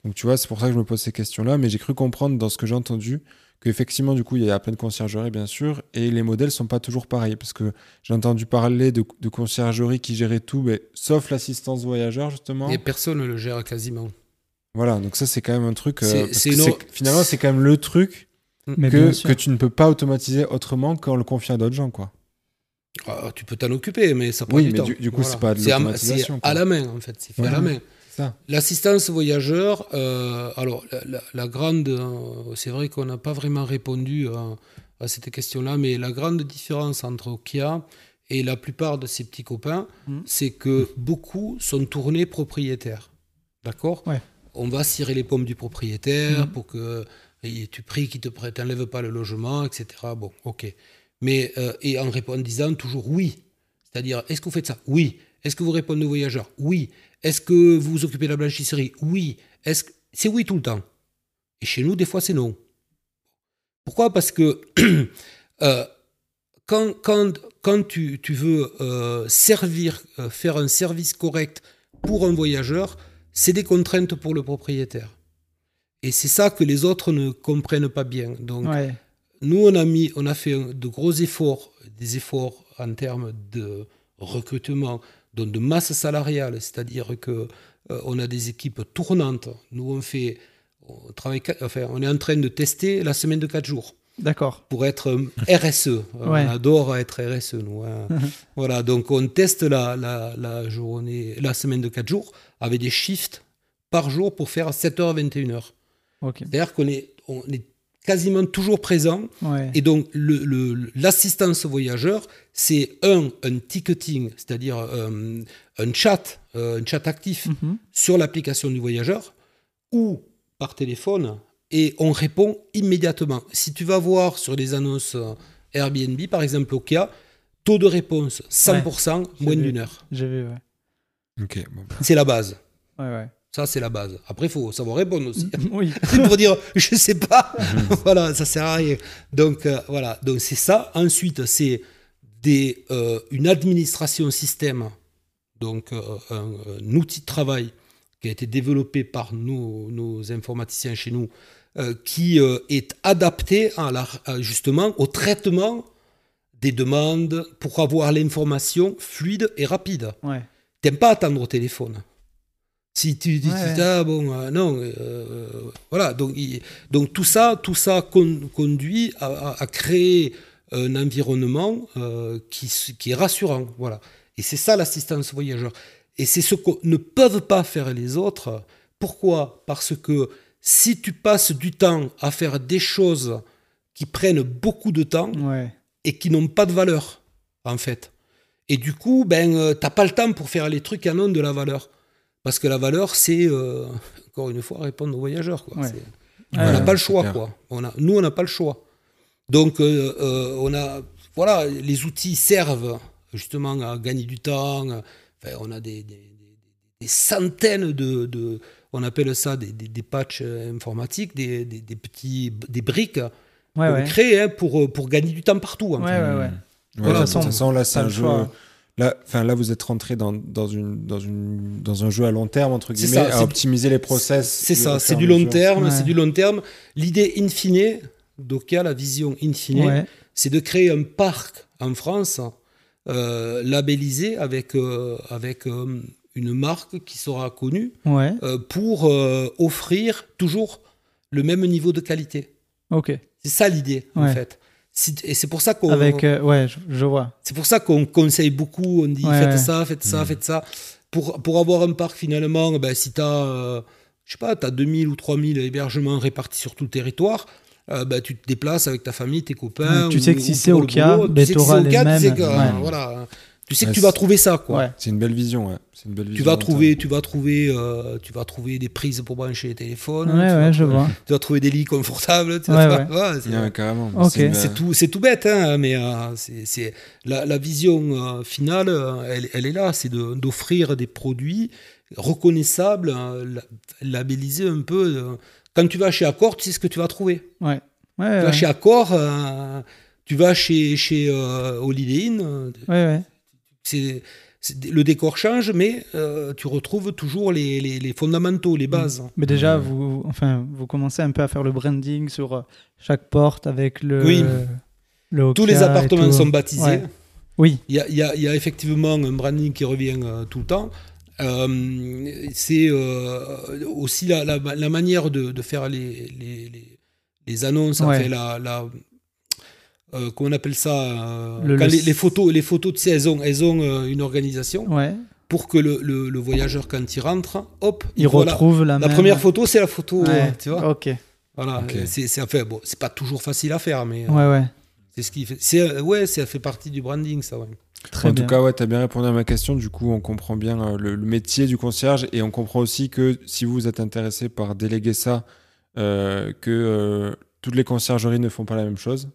A: donc tu vois, c'est pour ça que je me pose ces questions-là. Mais j'ai cru comprendre dans ce que j'ai entendu qu'effectivement, du coup, il y a plein de conciergeries, bien sûr, et les modèles sont pas toujours pareils, parce que j'ai entendu parler de, de conciergeries qui géraient tout, mais, sauf l'assistance voyageur, justement.
C: Et personne ne le gère quasiment.
A: Voilà, donc ça, c'est quand même un truc. Euh, finalement, c'est quand même le truc mm. que, que tu ne peux pas automatiser autrement qu'en le confiant à d'autres gens, quoi.
C: Ah, tu peux t'en occuper, mais ça prend
A: oui,
C: du
A: mais
C: temps.
A: Du, du coup, c'est pas de l'automatisation.
C: C'est à, la main, en fait. C'est fait à la main. L'assistance voyageur, euh, alors la, grande, euh, c'est vrai qu'on n'a pas vraiment répondu à, cette question-là, mais la grande différence entre Okia et la plupart de ses petits copains, mm. c'est que beaucoup sont tournés propriétaires. D'accord? On va cirer les pommes du propriétaire mm. pour que tu pries qu'il ne t'enlève pas le logement, etc. Bon, ok. Mais, euh, et en répondant toujours oui. C'est-à-dire, est-ce que vous faites ça? Oui. Est-ce que vous répondez aux voyageurs? Oui. Est-ce que vous vous occupez de la blanchisserie? Oui. Est-ce que... C'est oui tout le temps. Et chez nous, des fois, c'est non. Pourquoi? Parce que euh, quand, quand, quand tu, tu veux euh, servir, euh, faire un service correct pour un voyageur, c'est des contraintes pour le propriétaire. Et c'est ça que les autres ne comprennent pas bien. Donc,
B: Ouais.
C: nous, on a, mis, on a fait de gros efforts, des efforts en termes de recrutement, donc de masse salariale, c'est-à-dire que euh, on a des équipes tournantes. Nous, on fait, on travaille, enfin, on est en train de tester la semaine de 4 jours
B: D'accord.
C: pour être euh, RSE.
B: Ouais.
C: On adore être RSE, nous. hein. voilà, donc on teste la, la, la journée, la semaine de 4 jours avec des shifts par jour pour faire 7h 21h.
B: Ok.
C: C'est-à-dire qu'on est, on est quasiment toujours présent.
B: Ouais.
C: Et donc, le- le- l'assistance voyageur, c'est un, un ticketing, c'est-à-dire euh, un chat, euh, un chat actif
B: Mhm.
C: sur l'application du voyageur ou par téléphone et on répond immédiatement. Si tu vas voir sur les annonces euh, Airbnb, par exemple, au cas, taux de réponse 100%,
B: j'ai
C: moins
B: vu.
C: d'une heure.
B: J'ai vu, ouais.
A: Ok, bon. bah.
C: C'est la base.
B: Ouais, ouais.
C: Ça, c'est la base. Après, il faut savoir répondre aussi.
B: oui.
C: pour dire je sais pas voilà ça sert à rien donc euh, voilà donc c'est ça ensuite c'est des euh, une administration système donc euh, un, un outil de travail qui a été développé par nos, nos informaticiens chez nous qui est adapté à la, à, justement au traitement des demandes pour avoir l'information fluide et rapide
B: Ouais.
C: T'aimes pas attendre au téléphone. Si tu dis,
B: Ouais,
C: ah bon, euh, non, euh, voilà. Donc, il- donc tout ça, tout ça con- conduit à, à- à créer un environnement euh, qui, qui est rassurant, voilà. Et c'est ça l'assistance voyageur. Et c'est ce que ne peuvent pas faire les autres. Pourquoi? Parce que si tu passes du temps à faire des choses qui prennent beaucoup de temps,
B: Ouais.
C: et qui n'ont pas de valeur, en fait. Et du coup, ben, t'as pas le temps pour faire les trucs qui en ont de la valeur. Parce que la valeur, c'est, euh, encore une fois, répondre aux voyageurs. Quoi.
B: Ouais.
C: C'est-
B: Ouais,
C: on n'a pas le choix. Quoi. On a, nous, on n'a pas le choix. Donc, euh, euh, on a, voilà, les outils servent justement à gagner du temps. Enfin, on a des, des- des- des centaines de, de- on appelle ça des, des- des patchs informatiques, des, des- des petits, des briques
B: Ouais,
C: qu'on
B: ouais.
C: crée hein, pour, pour gagner du temps partout. en
B: Ouais,
C: Voilà,
A: de toute
B: de toute
A: façon, là, c'est un jeu.
B: choix.
A: Là, enfin, là, vous êtes rentré dans, dans, une, dans, une, dans un jeu à long terme, entre guillemets,
C: ça,
A: à
C: c'est-
A: optimiser les process.
C: C'est ça, c'est du long terme,
B: Ouais.
C: c'est du long terme. L'idée in fine, Dokia, la vision in fine,
B: Ouais.
C: c'est de créer un parc en France euh, labellisé avec, euh, avec euh, une marque qui sera connue
B: Ouais.
C: euh, pour euh, offrir toujours le même niveau de qualité.
B: Ok.
C: C'est ça l'idée en fait. Et c'est pour ça qu'on
B: Avec. euh, ouais, je, je vois.
C: c'est pour ça qu'on conseille beaucoup, on dit
B: Ouais,
C: faites
B: ouais.
C: ça, faites ça, faites ça. Pour, pour avoir un parc finalement, ben, si tu as, je sais pas, tu as 2000 ou 3000 hébergements répartis sur tout le territoire, euh, ben, tu te déplaces avec ta famille, tes copains.
B: Tu sais que si c'est au
C: le
B: cas,
C: tu sais que
B: t'auras
C: c'est au
B: les
C: cas, tu sais
B: mêmes,
C: que,
B: ouais.
C: voilà, tu sais que
A: Ouais,
C: tu vas trouver ça. Quoi.
B: Ouais.
A: C'est une belle vision, ouais. Une belle
C: Tu
A: vision
C: vas
A: long terme.
C: trouver, tu vas trouver, euh, tu vas trouver des prises pour brancher les téléphones.
B: Ouais,
C: tu, vas
B: ouais, je vois.
C: tu vas trouver des lits confortables. tu
B: Ouais,
C: vas- c'est-
A: carrément.
B: Ok.
A: C'est
C: tout, c'est tout bête, hein, mais euh, c'est, c'est- la, la vision euh, finale, euh, elle, elle est là, c'est de- d'offrir des produits reconnaissables, euh, la- labellisés un peu. euh. Quand tu vas chez Accor, tu sais ce que tu vas trouver.
B: Ouais.
C: Tu vas chez Accor, tu vas chez, chez euh, Holiday Inn,
B: Ouais, ouais.
C: C'est, le décor change, mais euh, tu retrouves toujours les, les- les fondamentaux, les bases.
B: Mais déjà, vous, enfin, vous commencez un peu à faire le branding sur euh, chaque porte avec le.
C: Oui.
B: le
C: Tous les appartements sont baptisés.
B: Ouais. Oui.
C: Il y a, il y a- il y a effectivement un branding qui revient euh, tout le temps. Euh, c'est euh, aussi la, la- la manière de, de faire les, les, les- les annonces,
B: Ouais.
C: enfin, la, la- euh, comment on appelle ça euh,
B: Le-
C: quand
B: le-
C: les, les photos, les photos, tu sais, elles ont, elles ont euh, une organisation
B: Ouais.
C: pour que le, le- le voyageur, quand il rentre, hop,
B: Il retrouve la,
C: La
B: même.
C: première photo, c'est la photo,
B: Ouais.
C: euh, tu vois.
B: Ok.
C: Voilà,
A: Ok.
C: euh, c'est c'est enfin, bon, c'est pas toujours facile à faire, mais euh,
B: Ouais, ouais.
C: c'est ce qui fait. c'est, ouais, ça fait partie du branding, ça. Ouais.
B: Très
A: en
B: bien.
A: tout cas, ouais, tu as bien répondu à ma question. Du coup, on comprend bien euh, le, le métier du concierge et on comprend aussi que si vous êtes intéressé par déléguer ça, euh, que euh, toutes les conciergeries ne font pas la même chose.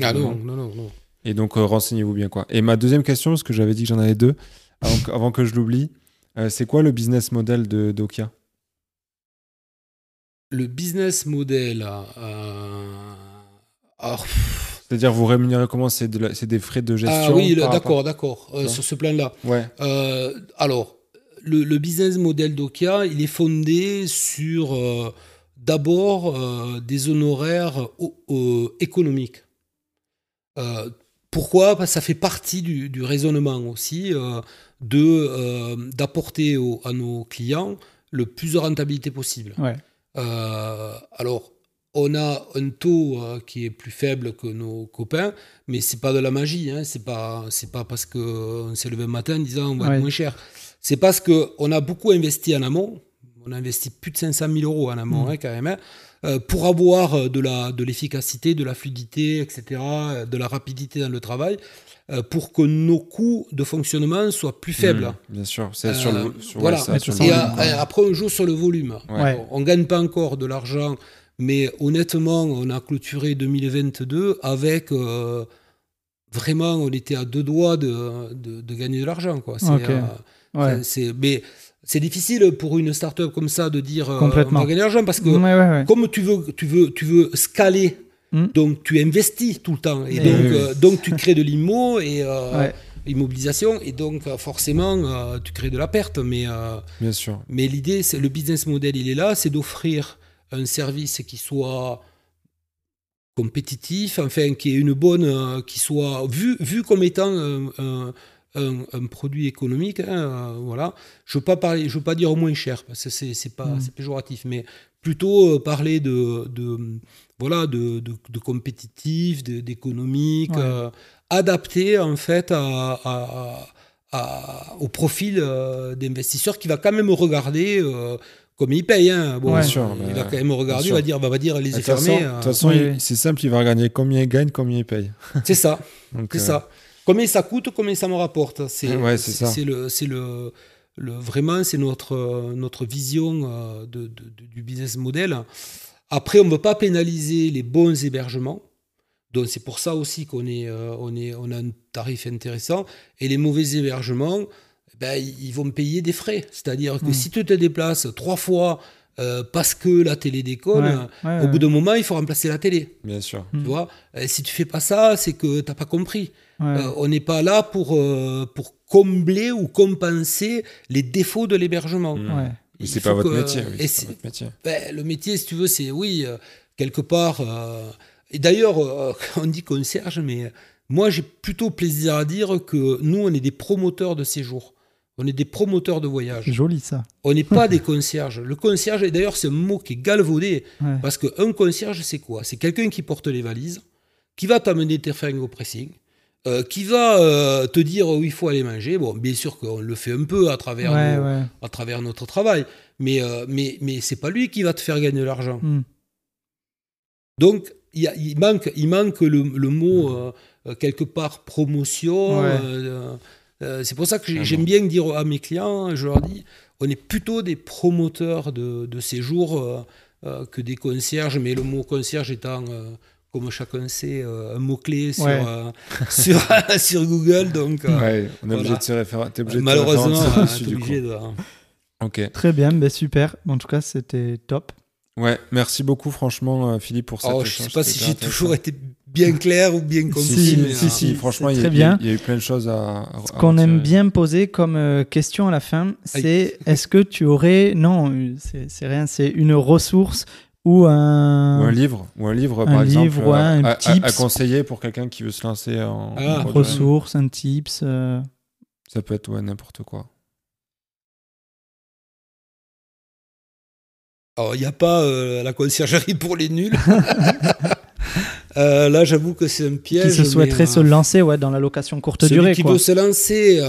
C: Ah non, non, non, non.
A: Et donc, euh, renseignez-vous bien. quoi. Et ma deuxième question, parce que j'avais dit que j'en avais deux, avant que, avant que je l'oublie, euh, c'est quoi le business model de Dokia
C: le business model.
A: C'est-à-dire, vous rémunérez comment? C'est de des frais de gestion
C: Ah oui, d'accord, d'accord, sur ce plan-là.
A: Ouais.
C: alors, le, business model d'Okia, il est fondé sur d'abord des honoraires économiques. Pourquoi? Parce que ça fait partie du, du raisonnement aussi de euh, d'apporter à nos clients le plus de rentabilité possible. Euh, alors, on a un taux euh, qui est plus faible que nos copains, mais c'est pas de la magie. Hein, c'est pas c'est pas parce qu'on s'est levé un matin en disant on va être moins cher. C'est parce qu'on a beaucoup investi en amont. On a investi plus de 500 000 euros en amont, mm. hein, quand même. Hein, pour avoir de la de l'efficacité, de la fluidité, etc., de la rapidité dans le travail. Euh, pour que nos coûts de fonctionnement soient plus faibles.
A: Mmh, bien sûr, c'est sur le, euh,
C: voilà. et après, on joue sur le volume. On ne gagne pas encore de l'argent, mais honnêtement, on a clôturé 2022 avec. Euh, vraiment, on était à deux doigts de, de, gagner de l'argent. Quoi. C'est, mais c'est difficile pour une start-up comme ça de dire on va gagner de l'argent parce que comme tu veux, tu veux, tu veux scaler Hmm. Donc tu investis tout le temps. Et donc, euh, donc tu crées de l'immo et euh, immobilisation. Et donc euh, forcément, tu crées de la perte. Mais,
A: Bien sûr.
C: mais l'idée, c'est le business model, il est là, c'est d'offrir un service qui soit compétitif, enfin qui est une bonne, qui soit vu, vu comme étant un, un, produit économique. Hein, voilà. Je ne veux, pas veux pas dire au moins cher, parce que c'est pas hmm. péjoratif, mais plutôt parler de, de voilà, de, de, compétitif, d'économique, euh, adapté en fait à, au profil euh, d'investisseur qui va quand même regarder euh, comme il paye. Hein. Bon, il va quand même regarder, il va dire, va dire les fermés.
A: De toute façon, c'est simple, il va regarder combien il gagne, combien il paye.
C: C'est ça. c'est ça. Combien ça coûte, combien ça me rapporte.
A: C'est
C: le, le, le, vraiment c'est notre, notre vision de, du business model. Après, on ne veut pas pénaliser les bons hébergements. Donc c'est pour ça aussi qu'on est, euh, on est, on a un tarif intéressant. Et les mauvais hébergements, ben, ils vont payer des frais. C'est-à-dire que hmm. si tu te déplaces trois fois euh, parce que la télé déconne, au bout d'un moment, il faut remplacer la télé.
A: Bien sûr.
C: Tu vois? Si tu fais pas ça, c'est que tu n'as pas compris. Euh, on n'est pas là pour, pour combler ou compenser les défauts de l'hébergement.
A: Mais c'est pas, votre métier.
C: Ben, le métier, si tu veux, c'est oui, euh, quelque part. Euh, et d'ailleurs, euh, on dit concierge, mais moi, j'ai plutôt plaisir à dire que nous, on est des promoteurs de séjour. On est des promoteurs de voyage.
B: C'est joli ça.
C: On n'est pas des concierges. Le concierge, et d'ailleurs, c'est un mot qui est galvaudé. Parce qu'un concierge, c'est quoi? C'est quelqu'un qui porte les valises, qui va t'amener tes fringues au pressing, euh, qui va euh, te dire où il faut aller manger. Bon, bien sûr qu'on le fait un peu à travers, à travers notre travail, mais, euh, mais, mais c'est pas lui qui va te faire gagner de l'argent. Hmm. Donc, il manque, il manque le, le mot, quelque part, promotion. c'est pour ça que ah j'aime bien dire à mes clients, je leur dis, on est plutôt des promoteurs de, de séjours que des concierges, mais le mot concierge étant comme chacun sait, euh, un mot-clé sur, euh, sur, sur, Google. Donc,
A: euh, on est obligé de se référer.
C: Malheureusement, on est obligé de.
A: Ok.
B: Très bien, ben super. En tout cas, c'était top.
A: Ouais, merci beaucoup, franchement, Philippe, pour cette.
C: Oh, je ne sais pas si j'ai toujours été bien clair ou bien compris. Si,
B: si, si, franchement, il y, a, bien.
A: il y, a eu plein de choses à.
B: Ce qu'on aime bien poser comme question à la fin, c'est est-ce que tu aurais. Non, c'est rien, c'est une ressource, ou un,
A: ou un livre, ou un livre par exemple, à, conseiller pour quelqu'un qui veut se lancer en,
B: ah, ressources, un tips. Euh.
A: Ça peut être n'importe quoi.
C: Alors, il n'y a pas euh, la conciergerie pour les nuls. Euh, là, j'avoue que c'est un piège.
B: Qui se souhaiterait se lancer ouais, dans la location courte durée.
C: Qui veut se lancer.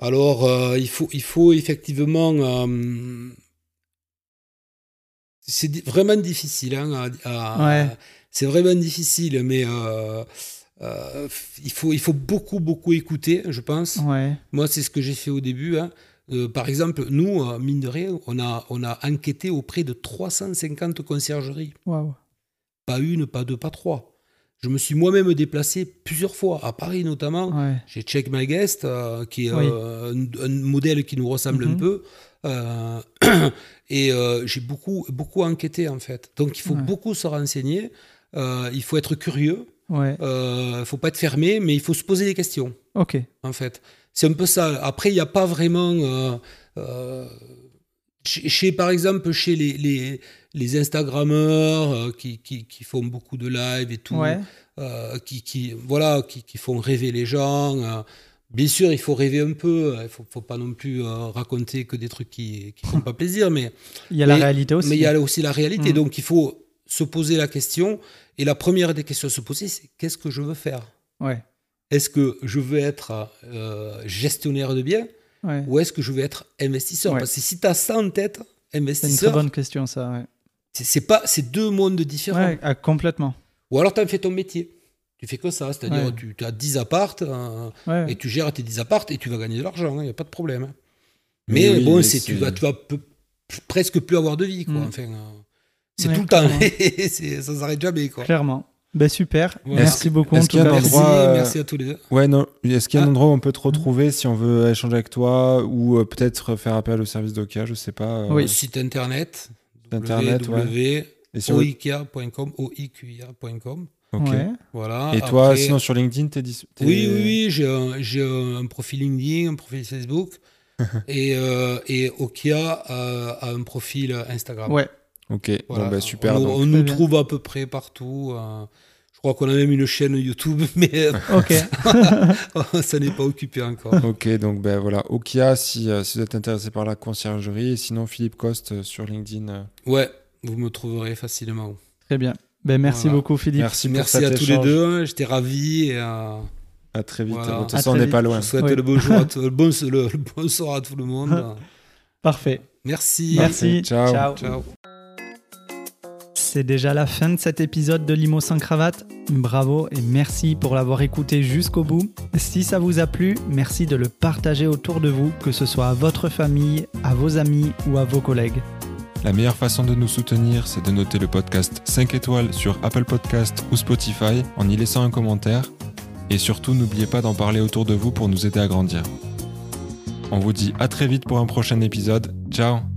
C: alors, il, faut, il faut effectivement c'est vraiment difficile. Hein, C'est vraiment difficile, mais euh, euh, il, faut, il faut beaucoup, beaucoup écouter, je pense. Moi, c'est ce que j'ai fait au début. Hein. Euh, par exemple, nous, mine de rien, on a, on a enquêté auprès de 350 conciergeries. Pas une, pas deux, pas trois. Je me suis moi-même déplacé plusieurs fois, à Paris notamment.
B: Ouais.
C: J'ai Check My Guest, qui est
B: Oui.
C: un, un modèle qui nous ressemble un
B: Mhm.
C: peu. Euh, et euh, j'ai beaucoup, beaucoup enquêté, en fait. Donc, il faut
B: Ouais.
C: beaucoup se renseigner. Euh, il faut être curieux.
B: Ouais.
C: Il ne faut pas être fermé, mais il faut se poser des questions,
B: Ok.
C: en fait. C'est un peu ça. Après, il n'y a pas vraiment... chez, chez- par exemple, chez les, les, les Instagrammeurs euh, qui, qui, qui font beaucoup de live et tout,
B: Ouais.
C: euh, qui, qui, voilà, qui, qui font rêver les gens. Bien sûr, il faut rêver un peu. Il ne faut, faut pas non plus euh, raconter que des trucs qui ne font pas plaisir, mais
B: Il y a la réalité aussi.
C: mais il y a aussi la réalité.
B: Mm.
C: Donc, il faut se poser la question. Et la première des questions à se poser, c'est qu'est-ce que je veux faire?
B: Ouais.
C: Est-ce que je veux être euh, gestionnaire de biens?
B: Ouais.
C: ou est-ce que je veux être investisseur?
B: Ouais.
C: Parce que si tu as ça en tête,
B: C'est une très
C: investisseur,
B: bonne question, ça. Ouais,
C: c'est deux mondes différents.
B: Ah, complètement.
C: Ou alors tu en fais ton métier. Tu fais que ça, c'est-à-dire
B: Ouais.
C: tu, tu as 10 appartes euh,
B: Ouais.
C: et tu gères tes 10 appartes et tu vas gagner de l'argent, il n'y a pas de problème. hein.
A: Mais oui,
C: bon,
A: mais
C: c'est
A: c'est-
C: tu vas, tu vas peu- presque plus avoir de vie. Quoi.
B: Mm.
C: Enfin, euh, c'est
B: Ouais,
C: tout le temps,
B: clairement.
C: C'est- ça s'arrête jamais. Quoi.
B: Clairement. Ben super. Merci beaucoup.
A: est-ce qu'il y a un
C: Merci,
A: endroit, euh,
C: merci à tous les deux.
A: Ouais, non. Est-ce qu'il y a un
C: Ah.
A: endroit où on peut te retrouver si on veut échanger avec toi ou euh, peut-être faire appel au service d'Okia Je sais pas. euh,
B: Oui.
C: Le site internet,
A: Internet, ouais. Et sur-
C: www.oikia.com, oikia.com.
A: Ok.
B: Ouais.
C: Voilà.
A: Et toi,
C: Après-
A: sinon sur LinkedIn, t'es dis- t'es-
C: Oui, oui, oui, j'ai un, profil LinkedIn, un profil Facebook. et, euh, et Okia a, a un profil Instagram.
B: Ouais.
A: Ok.
C: Voilà.
A: Bon, bah super.
C: On,
A: donc.
C: on
B: Très
C: nous
B: bien.
C: trouve à peu près partout. euh, je crois qu'on a même une chaîne YouTube, mais euh,
B: Ok.
C: ça n'est pas occupé encore.
A: Ok, donc ben voilà, Okia si, si vous êtes intéressé par la conciergerie, et sinon Philippe Coste sur LinkedIn.
C: Ouais, vous me trouverez facilement.
B: Très bien. Ben merci
C: Voilà.
B: beaucoup, Philippe.
A: Merci,
C: Merci à tous
A: échange.
C: les deux. hein, J'étais ravi. Et, euh,
A: À très vite.
C: Voilà.
A: De toute
B: À
A: façon, on n'est pas loin.
C: je souhaite
B: Oui.
C: le, bonjour à tout- le, bon, le- le bonsoir à tout le monde.
B: Parfait.
C: Merci.
B: Merci.
A: Ciao.
C: Ciao.
B: C'est déjà la fin de cet épisode de Limo sans cravate. Bravo et merci pour l'avoir écouté jusqu'au bout. Si ça vous a plu, merci de le partager autour de vous, que ce soit à votre famille, à vos amis ou à vos collègues.
A: La meilleure façon de nous soutenir, c'est de noter le podcast 5 étoiles sur Apple Podcast ou Spotify en y laissant un commentaire. Et surtout, n'oubliez pas d'en parler autour de vous pour nous aider à grandir. On vous dit à très vite pour un prochain épisode. Ciao